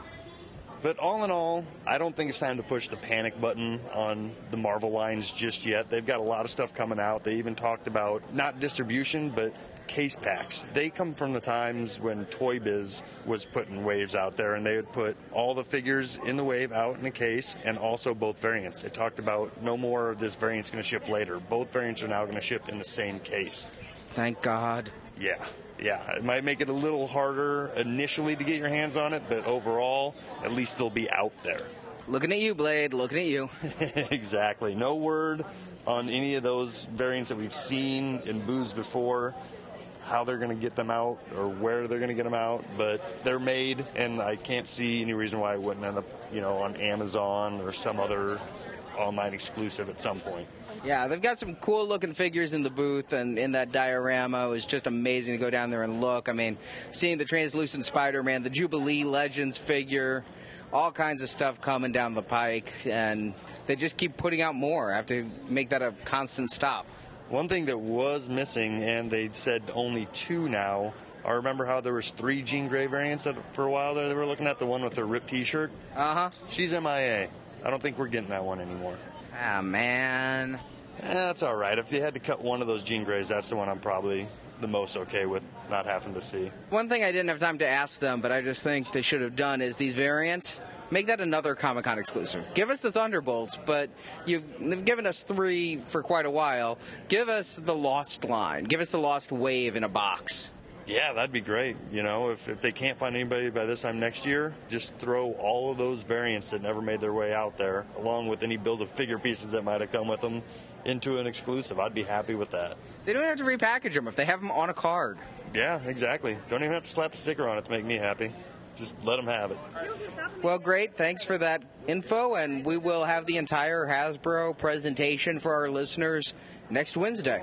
D: But all in all, I don't think it's time to push the panic button on the Marvel lines just yet. They've got a lot of stuff coming out. They even talked about not distribution, but case packs. They come from the times when Toy Biz was putting waves out there, and they would put all the figures in the wave out in a case, and also both variants. It talked about no more of this variant's going to ship later. Both variants are now going to ship in the same case.
C: Thank God.
D: Yeah. Yeah, it might make it a little harder initially to get your hands on it, but overall, at least they'll be out there.
C: Looking at you, Blade. Looking at you.
D: exactly. No word on any of those variants that we've seen in booths before, how they're going to get them out or where they're going to get them out, but they're made, and I can't see any reason why it wouldn't end up, you know, on Amazon or some other online exclusive at some point.
C: Yeah, they've got some cool looking figures in the booth and in that diorama. It was just amazing to go down there and look. I mean, seeing the translucent Spider Man, the Jubilee Legends figure, all kinds of stuff coming down the pike, and they just keep putting out more. I have to make that a constant stop.
D: One thing that was missing, and they said only two now. I remember how there was three Jean Grey variants that, for a while there. They were looking at the one with the ripped T-shirt.
C: Uh huh.
D: She's MIA. I don't think we're getting that one anymore.
C: Ah man.
D: That's all right. If you had to cut one of those Jean Greys, that's the one I'm probably the most okay with not having to see.
C: One thing I didn't have time to ask them, but I just think they should have done is these variants. Make that another Comic Con exclusive. Give us the Thunderbolts, but you've given us three for quite a while. Give us the Lost line. Give us the Lost Wave in a box.
D: Yeah, that'd be great. You know, if, if they can't find anybody by this time next year, just throw all of those variants that never made their way out there, along with any build of figure pieces that might have come with them, into an exclusive. I'd be happy with that.
C: They don't have to repackage them if they have them on a card.
D: Yeah, exactly. Don't even have to slap a sticker on it to make me happy. Just let them have it.
C: Well, great. Thanks for that info, and we will have the entire Hasbro presentation for our listeners next Wednesday.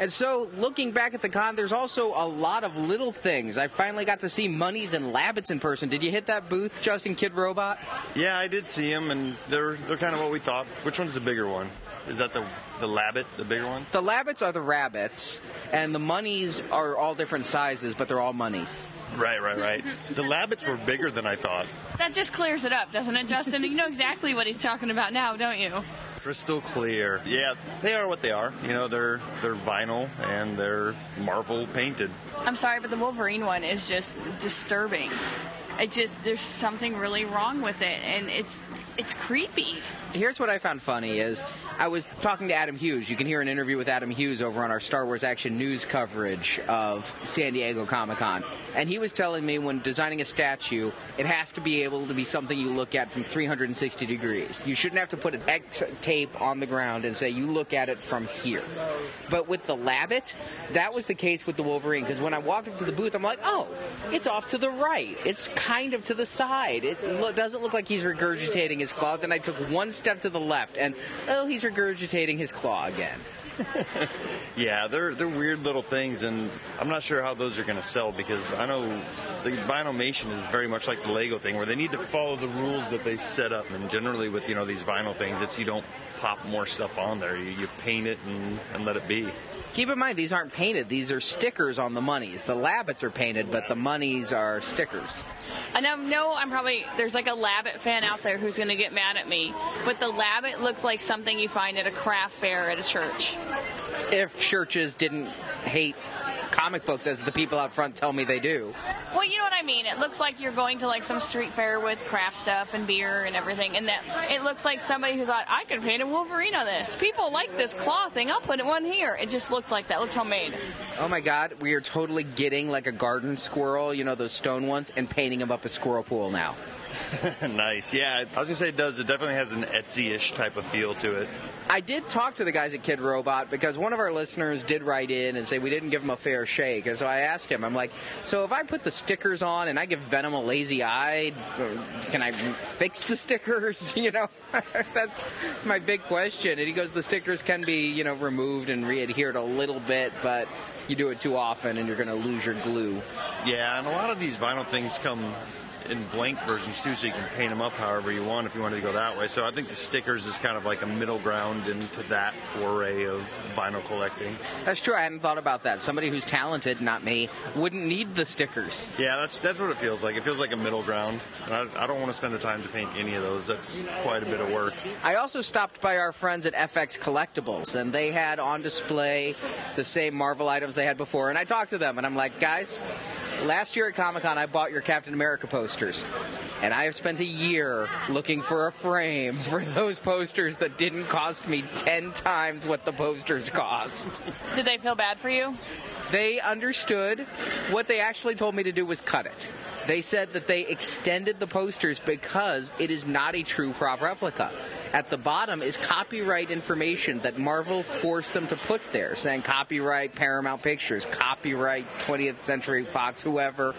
C: And so, looking back at the con, there's also a lot of little things. I finally got to see Munnys and Labbits in person. Did you hit that booth, Justin Kidrobot?
D: Yeah, I did see them, and they're they're kind of what we thought. Which one's the bigger one? Is that the the Labbit, the bigger ones?
C: The Labbits are the rabbits, and the Munnys are all different sizes, but they're all Munnys.
D: Right, right, right. the Labbits were bigger than I thought.
B: That just clears it up, doesn't it, Justin? you know exactly what he's talking about now, don't you?
D: Crystal clear. Yeah, they are what they are. You know, they're they're vinyl and they're Marvel painted.
B: I'm sorry, but the Wolverine one is just disturbing. It just there's something really wrong with it, and it's it's creepy.
C: Here's what I found funny is I was talking to Adam Hughes. You can hear an interview with Adam Hughes over on our Star Wars Action News coverage of San Diego Comic Con. And he was telling me when designing a statue, it has to be able to be something you look at from 360 degrees. You shouldn't have to put an X tape on the ground and say you look at it from here. But with the Labbit, that was the case with the Wolverine because when I walked up to the booth, I'm like, oh, it's off to the right. It's kind of to the side. It lo- doesn't look like he's regurgitating his claw. Then I took one step to the left, and oh, he's regurgitating his claw again.
D: Yeah, they're they're weird little things, and I'm not sure how those are going to sell because I know the Vinylmation is very much like the Lego thing, where they need to follow the rules that they set up. And generally, with you know these vinyl things, it's you don't pop more stuff on there. You, you paint it and, and let it be.
C: Keep in mind, these aren't painted. These are stickers on the Munnys. The Labbits are painted, but the Munnys are stickers.
B: And I know I'm probably there's like a Labbit fan out there who's going to get mad at me, but the Labbit looks like something you find at a craft fair at a church.
C: If churches didn't hate comic books as the people out front tell me they do.
B: Well, you know what I mean. It looks like you're going to like some street fair with craft stuff and beer and everything, and that it looks like somebody who thought I could paint a Wolverine on this. People like this claw thing. I'll put one here. It just looked like that. It looked homemade.
C: Oh my god, we are totally getting like a garden squirrel, you know, those stone ones, and painting them up a squirrel pool now.
D: nice. Yeah, I was gonna say it does. It definitely has an Etsy-ish type of feel to it.
C: I did talk to the guys at Kidrobot because one of our listeners did write in and say we didn't give him a fair shake. And so I asked him, I'm like, so if I put the stickers on and I give Venom a lazy eye, can I fix the stickers? You know, that's my big question. And he goes, the stickers can be, you know, removed and re-adhered a little bit, but you do it too often and you're going to lose your glue.
D: Yeah, and a lot of these vinyl things come in blank versions too, so you can paint them up however you want if you wanted to go that way. So I think the stickers is kind of like a middle ground into that foray of vinyl collecting.
C: That's true. I hadn't thought about that. Somebody who's talented, not me, wouldn't need the stickers.
D: Yeah, that's that's what it feels like. It feels like a middle ground. I, I don't want to spend the time to paint any of those. That's quite a bit of work.
C: I also stopped by our friends at FX Collectibles, and they had on display the same Marvel items they had before. And I talked to them, and I'm like, guys, last year at Comic Con, I bought your Captain America posters. And I have spent a year looking for a frame for those posters that didn't cost me 10 times what the posters cost.
B: Did they feel bad for you?
C: They understood. What they actually told me to do was cut it. They said that they extended the posters because it is not a true prop replica. At the bottom is copyright information that Marvel forced them to put there, saying copyright Paramount Pictures, copyright 20th Century Fox, whoever,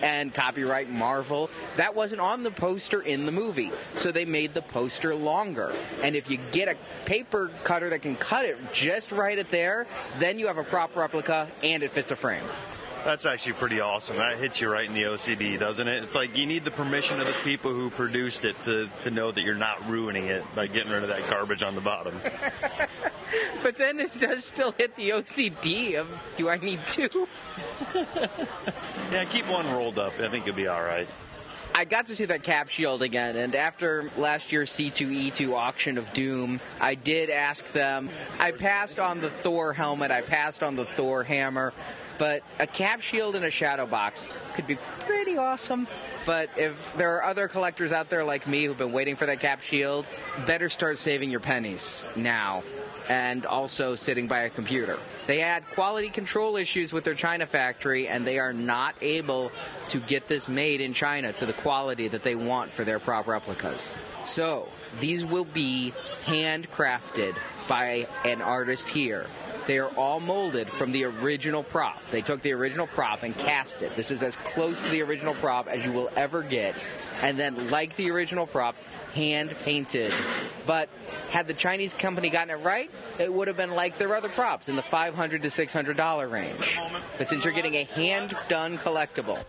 C: and copyright Marvel. That wasn't on the poster in the movie, so they made the poster longer. And if you get a paper cutter that can cut it just right at there, then you have a prop replica and it fits a frame.
D: That's actually pretty awesome. That hits you right in the OCD, doesn't it? It's like you need the permission of the people who produced it to, to know that you're not ruining it by getting rid of that garbage on the bottom.
C: but then it does still hit the OCD of do I need two?
D: yeah, keep one rolled up. I think you'll be all right.
C: I got to see that cap shield again, and after last year's C2E2 auction of Doom, I did ask them. I passed on the Thor helmet, I passed on the Thor hammer, but a cap shield and a shadow box could be pretty awesome. But if there are other collectors out there like me who've been waiting for that cap shield, better start saving your pennies now and also sitting by a computer. They had quality control issues with their China factory, and they are not able to get this made in China to the quality that they want for their prop replicas. So, these will be handcrafted by an artist here. They are all molded from the original prop. They took the original prop and cast it. This is as close to the original prop as you will ever get. And then, like the original prop, hand painted. But had the Chinese company gotten it right, it would have been like their other props in the $500 to $600 range. But since you're getting a hand done collectible,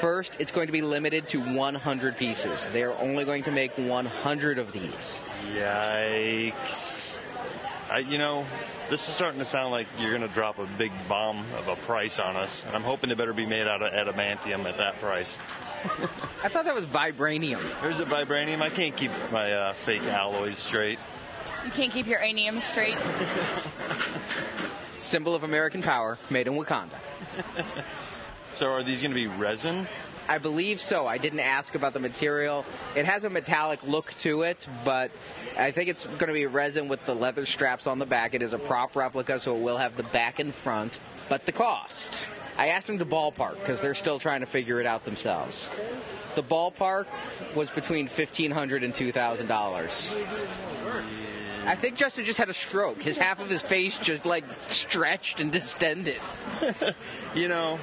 C: first it's going to be limited to 100 pieces. They're only going to make 100 of these.
D: Yikes. I, you know, this is starting to sound like you're going to drop a big bomb of a price on us, and I'm hoping it better be made out of adamantium at that price.
C: I thought that was vibranium.
D: There's a vibranium. I can't keep my uh, fake alloys straight.
B: You can't keep your anium straight.
C: Symbol of American power, made in Wakanda.
D: so, are these going to be resin?
C: I believe so. I didn't ask about the material. It has a metallic look to it, but I think it's going to be resin with the leather straps on the back. It is a prop replica, so it will have the back and front. But the cost. I asked them to ballpark because they're still trying to figure it out themselves. The ballpark was between fifteen hundred and two thousand dollars. I think Justin just had a stroke. His half of his face just like stretched and distended.
D: you know,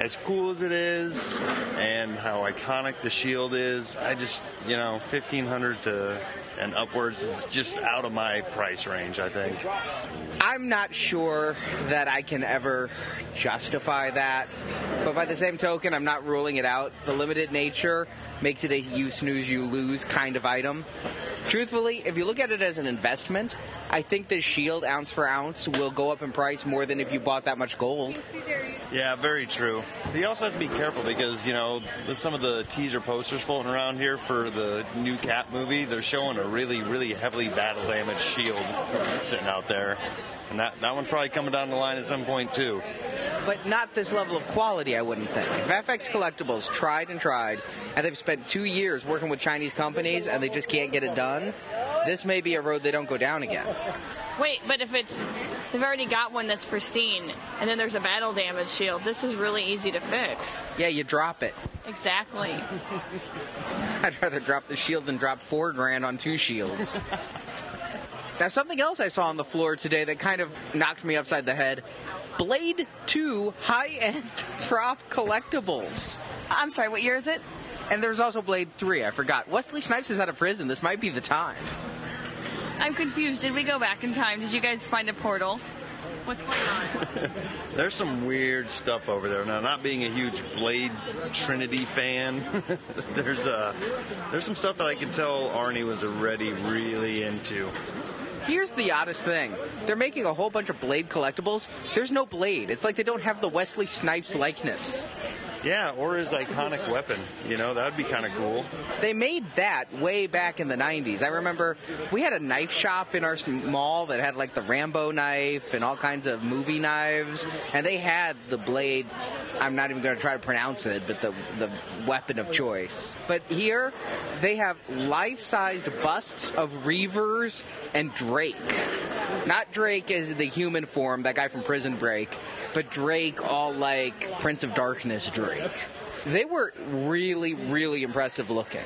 D: as cool as it is and how iconic the shield is, I just, you know, 1500 to and upwards is just out of my price range, I think.
C: I'm not sure that I can ever justify that, but by the same token, I'm not ruling it out. The limited nature makes it a you snooze, you lose kind of item. Truthfully, if you look at it as an investment, I think the shield ounce for ounce will go up in price more than if you bought that much gold.
D: Yeah, very true. You also have to be careful because, you know, with some of the teaser posters floating around here for the new Cap movie, they're showing a really, really heavily battle damaged shield sitting out there. And that, that one's probably coming down the line at some point, too.
C: But not this level of quality, I wouldn't think. If FX Collectibles tried and tried, and they've spent two years working with Chinese companies and they just can't get it done, this may be a road they don't go down again.
B: Wait, but if it's they've already got one that's pristine, and then there's a battle damage shield, this is really easy to fix.
C: Yeah, you drop it.
B: Exactly.
C: I'd rather drop the shield than drop four grand on two shields. now, something else I saw on the floor today that kind of knocked me upside the head Blade 2 high end prop collectibles.
B: I'm sorry, what year is it?
C: And there's also Blade 3, I forgot. Wesley Snipes is out of prison. This might be the time.
B: I'm confused. Did we go back in time? Did you guys find a portal? What's going on?
D: There's some weird stuff over there. Now, not being a huge Blade Trinity fan, there's uh, there's some stuff that I can tell Arnie was already really into.
C: Here's the oddest thing. They're making a whole bunch of Blade collectibles. There's no Blade. It's like they don't have the Wesley Snipes likeness.
D: Yeah, or his iconic weapon. You know, that would be kind of cool.
C: They made that way back in the 90s. I remember we had a knife shop in our mall that had like the Rambo knife and all kinds of movie knives, and they had the blade. I'm not even going to try to pronounce it, but the the weapon of choice. But here, they have life-sized busts of Reavers and Drake. Not Drake as the human form, that guy from Prison Break, but Drake, all like Prince of Darkness Drake. They were really, really impressive looking.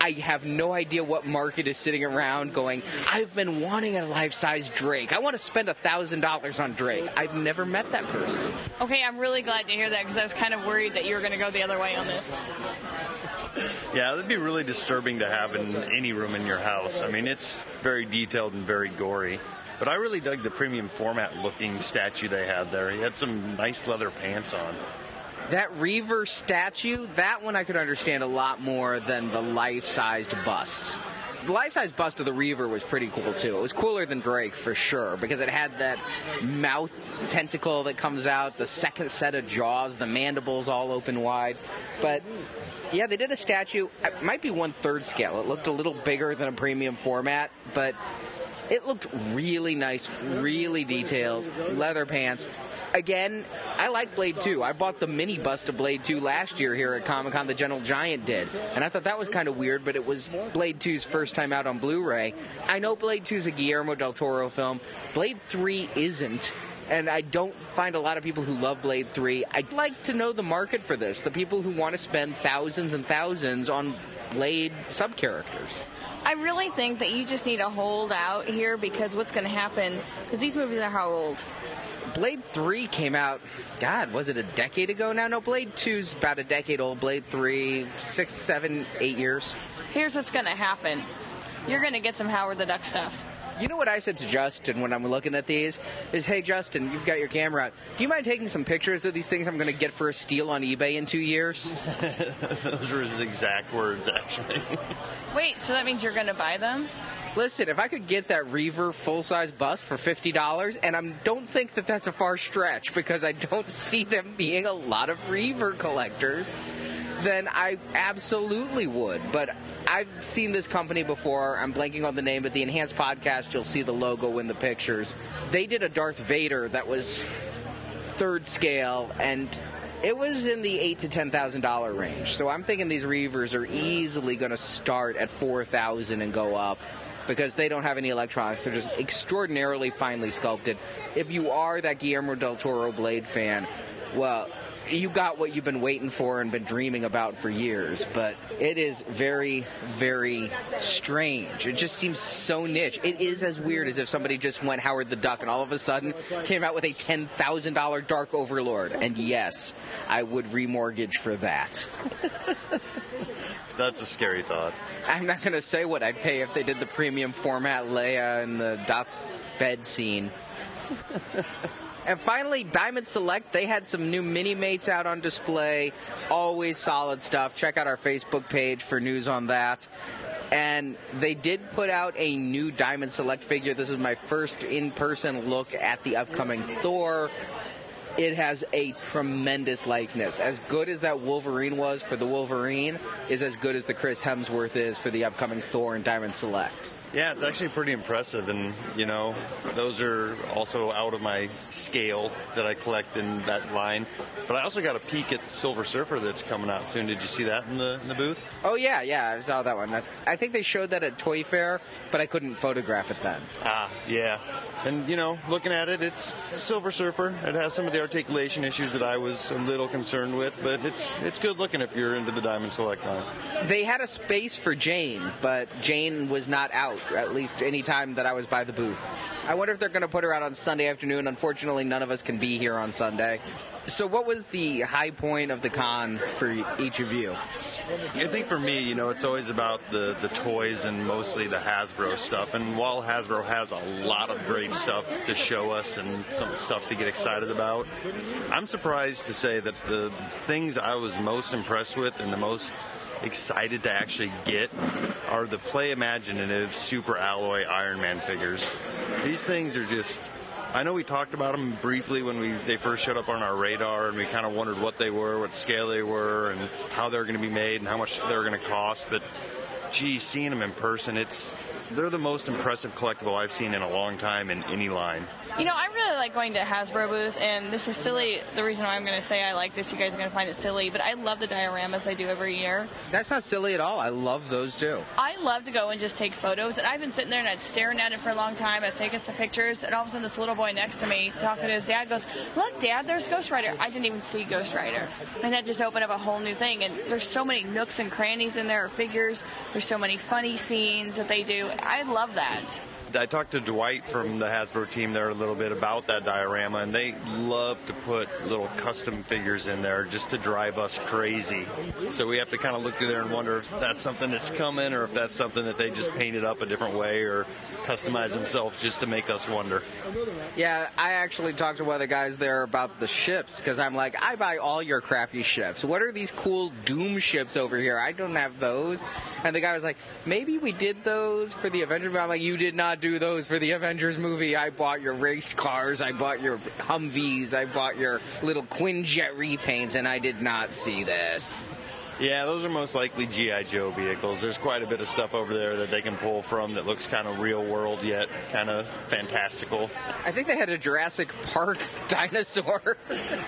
C: I have no idea what market is sitting around going, I've been wanting a life size Drake. I want to spend a $1,000 on Drake. I've never met that person.
B: Okay, I'm really glad to hear that because I was kind of worried that you were going to go the other way on this.
D: Yeah, that'd be really disturbing to have in any room in your house. I mean, it's very detailed and very gory. But I really dug the premium format looking statue they had there. He had some nice leather pants on.
C: That Reaver statue, that one I could understand a lot more than the life sized busts. The life size bust of the Reaver was pretty cool too. It was cooler than Drake for sure because it had that mouth tentacle that comes out, the second set of jaws, the mandibles all open wide. But yeah, they did a statue. It might be one third scale. It looked a little bigger than a premium format, but it looked really nice, really detailed, leather pants. Again, I like Blade 2. I bought the mini bust of Blade 2 last year here at Comic Con, the Gentle Giant did. And I thought that was kind of weird, but it was Blade 2's first time out on Blu ray. I know Blade 2 is a Guillermo del Toro film, Blade 3 isn't. And I don't find a lot of people who love Blade 3. I'd like to know the market for this, the people who want to spend thousands and thousands on Blade sub characters.
B: I really think that you just need to hold out here because what's going to happen, because these movies are how old?
C: Blade 3 came out, God, was it a decade ago now? No, Blade 2's about a decade old. Blade 3, six, seven, eight years.
B: Here's what's going to happen you're going to get some Howard the Duck stuff.
C: You know what I said to Justin when I'm looking at these is, "Hey Justin, you've got your camera out. Do you mind taking some pictures of these things I'm going to get for a steal on eBay in two years?"
D: Those were his exact words, actually.
B: Wait, so that means you're going to buy them?
C: Listen, if I could get that Reaver full size bust for fifty dollars, and I don't think that that's a far stretch because I don't see them being a lot of Reaver collectors, then I absolutely would. But I've seen this company before. I'm blanking on the name, but the Enhanced podcast, you'll see the logo in the pictures. They did a Darth Vader that was third scale and it was in the eight to ten thousand dollar range. So I'm thinking these Reavers are easily going to start at four thousand and go up because they don't have any electronics. They're just extraordinarily finely sculpted. If you are that Guillermo del Toro Blade fan, well, you got what you've been waiting for and been dreaming about for years, but it is very, very strange. It just seems so niche. It is as weird as if somebody just went Howard the Duck and all of a sudden came out with a $10,000 Dark Overlord. And yes, I would remortgage for that.
D: That's a scary thought.
C: I'm not going to say what I'd pay if they did the premium format Leia and the dock bed scene. And finally, Diamond Select, they had some new Minimates out on display. Always solid stuff. Check out our Facebook page for news on that. And they did put out a new Diamond Select figure. This is my first in person look at the upcoming Thor. It has a tremendous likeness. As good as that Wolverine was for the Wolverine, is as good as the Chris Hemsworth is for the upcoming Thor and Diamond Select.
D: Yeah, it's actually pretty impressive, and you know, those are also out of my scale that I collect in that line. But I also got a peek at Silver Surfer that's coming out soon. Did you see that in the in the booth?
C: Oh yeah, yeah, I saw that one. I think they showed that at Toy Fair, but I couldn't photograph it then.
D: Ah, yeah. And you know, looking at it, it's Silver Surfer. It has some of the articulation issues that I was a little concerned with, but it's it's good looking if you're into the Diamond Select line.
C: They had a space for Jane, but Jane was not out at least any time that I was by the booth. I wonder if they're going to put her out on Sunday afternoon. Unfortunately, none of us can be here on Sunday. So, what was the high point of the con for each of you?
D: I think for me, you know, it's always about the, the toys and mostly the Hasbro stuff. And while Hasbro has a lot of great stuff to show us and some stuff to get excited about, I'm surprised to say that the things I was most impressed with and the most excited to actually get are the Play Imaginative Super Alloy Iron Man figures. These things are just I know we talked about them briefly when we they first showed up on our radar, and we kind of wondered what they were, what scale they were, and how they were going to be made, and how much they were going to cost. But, gee, seeing them in person, it's they're the most impressive collectible I've seen in a long time in any line.
B: You know, I really like going to Hasbro booth, and this is silly. The reason why I'm going to say I like this, you guys are going to find it silly, but I love the dioramas I do every year.
C: That's not silly at all. I love those too.
B: I love to go and just take photos, and I've been sitting there and I'd staring at it for a long time. I was taking some pictures, and all of a sudden this little boy next to me talking to his dad goes, "Look, Dad, there's Ghost Rider." I didn't even see Ghost Rider, and that just opened up a whole new thing. And there's so many nooks and crannies in there, figures. There's so many funny scenes that they do. I love that.
D: I talked to Dwight from the Hasbro team there a little bit about that diorama, and they love to put little custom figures in there just to drive us crazy. So we have to kind of look through there and wonder if that's something that's coming, or if that's something that they just painted up a different way, or customize themselves just to make us wonder.
C: Yeah, I actually talked to one of the guys there about the ships because I'm like, I buy all your crappy ships. What are these cool Doom ships over here? I don't have those. And the guy was like, maybe we did those for the Avengers. I'm like, you did not do those for the Avengers movie. I bought your race cars, I bought your Humvees, I bought your little Quinjet repaints, and I did not see this.
D: Yeah, those are most likely GI Joe vehicles. There's quite a bit of stuff over there that they can pull from that looks kind of real world yet kind of fantastical.
C: I think they had a Jurassic Park dinosaur.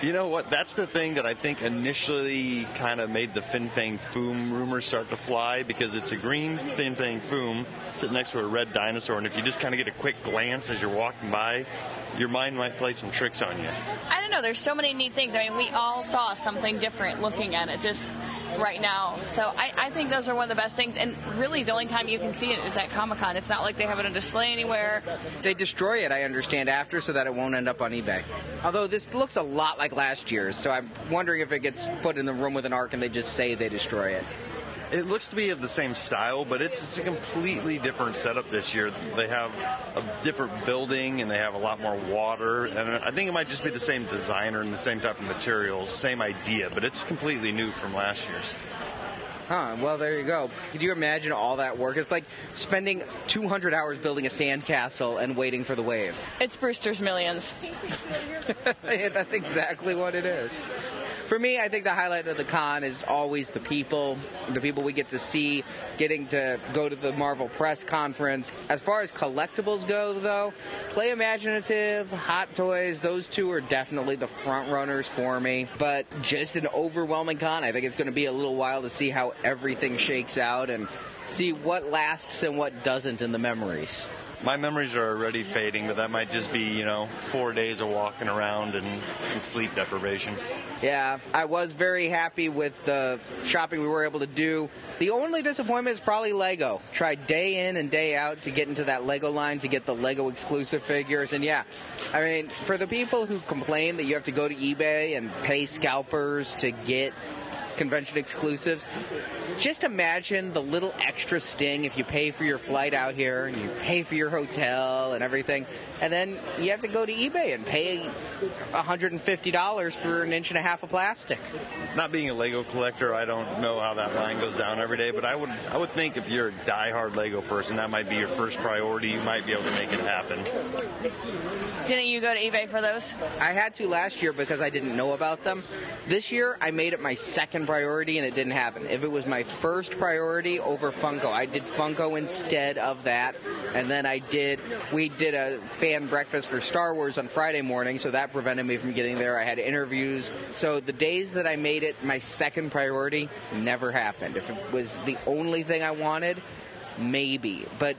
D: you know what? That's the thing that I think initially kind of made the Fin Fang Foom rumors start to fly because it's a green Fin Fang Foom sitting next to a red dinosaur, and if you just kind of get a quick glance as you're walking by, your mind might play some tricks on you.
B: I don't know. There's so many neat things. I mean, we all saw something different looking at it just right now. So I, I think those are one of the best things. And really, the only time you can see it is at Comic Con. It's not like they have it on display anywhere.
C: They destroy it, I understand, after so that it won't end up on eBay. Although this looks a lot like last year's, so I'm wondering if it gets put in the room with an arc and they just say they destroy it.
D: It looks to be of the same style, but it's, it's a completely different setup this year. They have a different building and they have a lot more water. And I think it might just be the same designer and the same type of materials, same idea, but it's completely new from last year's.
C: Huh, well, there you go. Could you imagine all that work? It's like spending 200 hours building a sandcastle and waiting for the wave.
B: It's Brewster's Millions.
C: yeah, that's exactly what it is. For me, I think the highlight of the con is always the people, the people we get to see, getting to go to the Marvel press conference. As far as collectibles go, though, Play Imaginative, Hot Toys, those two are definitely the front runners for me. But just an overwhelming con. I think it's going to be a little while to see how everything shakes out and see what lasts and what doesn't in the memories
D: my memories are already fading, but that might just be, you know, four days of walking around and, and, sleep deprivation.
C: Yeah, I was very happy with the shopping we were able to do. The only disappointment is probably Lego. Tried day in and day out to get into that Lego line to get the Lego exclusive figures. And yeah, I mean, for the people who complain that you have to go to eBay and pay scalpers to get convention exclusives. Just imagine the little extra sting if you pay for your flight out here and you pay for your hotel and everything, and then you have to go to eBay and pay $150 for an inch and a half of plastic.
D: Not being a Lego collector, I don't know how that line goes down every day, but I would I would think if you're a die-hard Lego person, that might be your first priority. You might be able to make it happen.
B: Didn't you go to eBay for those?
C: I had to last year because I didn't know about them. This year, I made it my second priority and it didn't happen. If it was my first priority over Funko, I did Funko instead of that. And then I did, we did a fan breakfast for Star Wars on Friday morning, so that prevented me from getting there. I had interviews. So the days that I made it my second priority never happened. If it was the only thing I wanted, maybe. But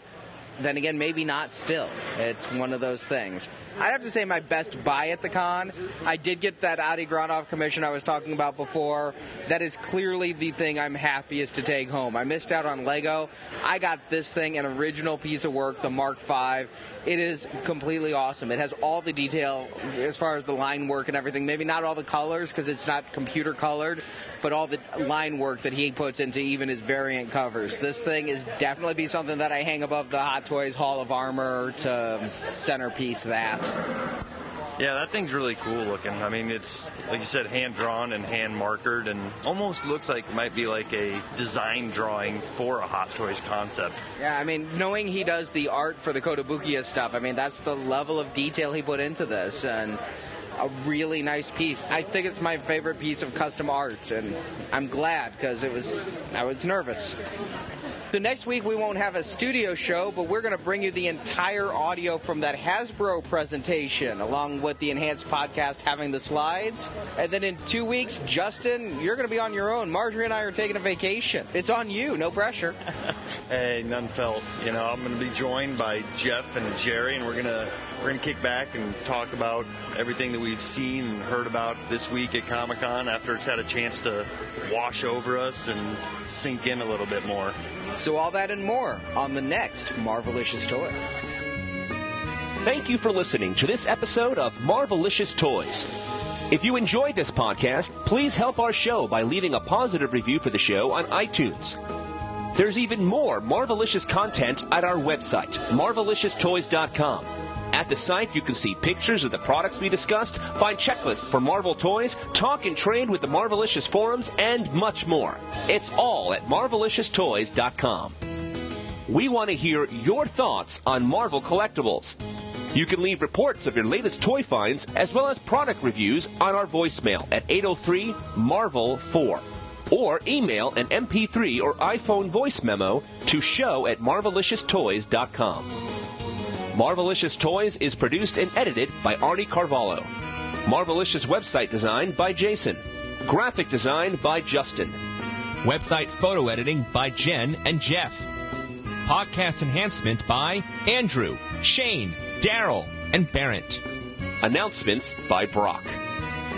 C: then again, maybe not still. It's one of those things. I'd have to say my best buy at the con. I did get that Adi Granov commission I was talking about before. That is clearly the thing I'm happiest to take home. I missed out on Lego. I got this thing, an original piece of work, the Mark V. It is completely awesome. It has all the detail as far as the line work and everything. Maybe not all the colors because it's not computer colored, but all the line work that he puts into even his variant covers. This thing is definitely be something that I hang above the Hot Toys Hall of Armor to centerpiece that.
D: Yeah, that thing's really cool looking. I mean, it's like you said, hand drawn and hand markered, and almost looks like it might be like a design drawing for a Hot Toys concept.
C: Yeah, I mean, knowing he does the art for the Kotobukiya stuff, I mean, that's the level of detail he put into this, and a really nice piece. I think it's my favorite piece of custom art, and I'm glad because it was I was nervous. The next week we won't have a studio show, but we're going to bring you the entire audio from that Hasbro presentation, along with the enhanced podcast having the slides. And then in two weeks, Justin, you're going to be on your own. Marjorie and I are taking a vacation. It's on you, no pressure.
D: hey, none felt. You know, I'm going to be joined by Jeff and Jerry, and we're going to we're going to kick back and talk about everything that we've seen and heard about this week at Comic Con after it's had a chance to wash over us and sink in a little bit more.
C: So, all that and more on the next Marvelicious Toys.
A: Thank you for listening to this episode of Marvelicious Toys. If you enjoyed this podcast, please help our show by leaving a positive review for the show on iTunes. There's even more Marvelicious content at our website, marvelicioustoys.com. At the site, you can see pictures of the products we discussed, find checklists for Marvel toys, talk and trade with the Marvelicious forums, and much more. It's all at marvelicioustoys.com. We want to hear your thoughts on Marvel collectibles. You can leave reports of your latest toy finds as well as product reviews on our voicemail at 803 Marvel 4 or email an MP3 or iPhone voice memo to show at marvelicioustoys.com. Marvelicious Toys is produced and edited by Arnie Carvalho. Marvelicious website design by Jason. Graphic design by Justin. Website photo editing by Jen and Jeff. Podcast enhancement by Andrew, Shane, Daryl, and Barrett. Announcements by Brock.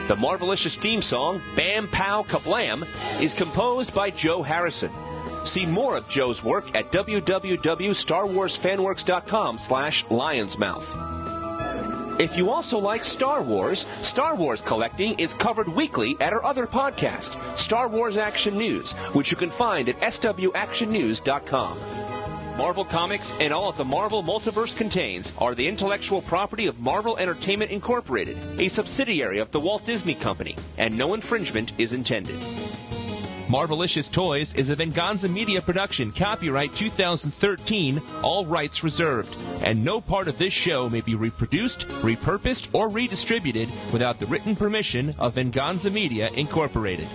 A: The Marvelicious theme song, Bam Pow Kablam, is composed by Joe Harrison. See more of Joe's work at www.starwarsfanworks.com slash lionsmouth. If you also like Star Wars, Star Wars collecting is covered weekly at our other podcast, Star Wars Action News, which you can find at swactionnews.com. Marvel Comics and all that the Marvel Multiverse contains are the intellectual property of Marvel Entertainment Incorporated, a subsidiary of the Walt Disney Company, and no infringement is intended. Marvelicious Toys is a Venganza Media production, copyright 2013, all rights reserved. And no part of this show may be reproduced, repurposed, or redistributed without the written permission of Venganza Media Incorporated.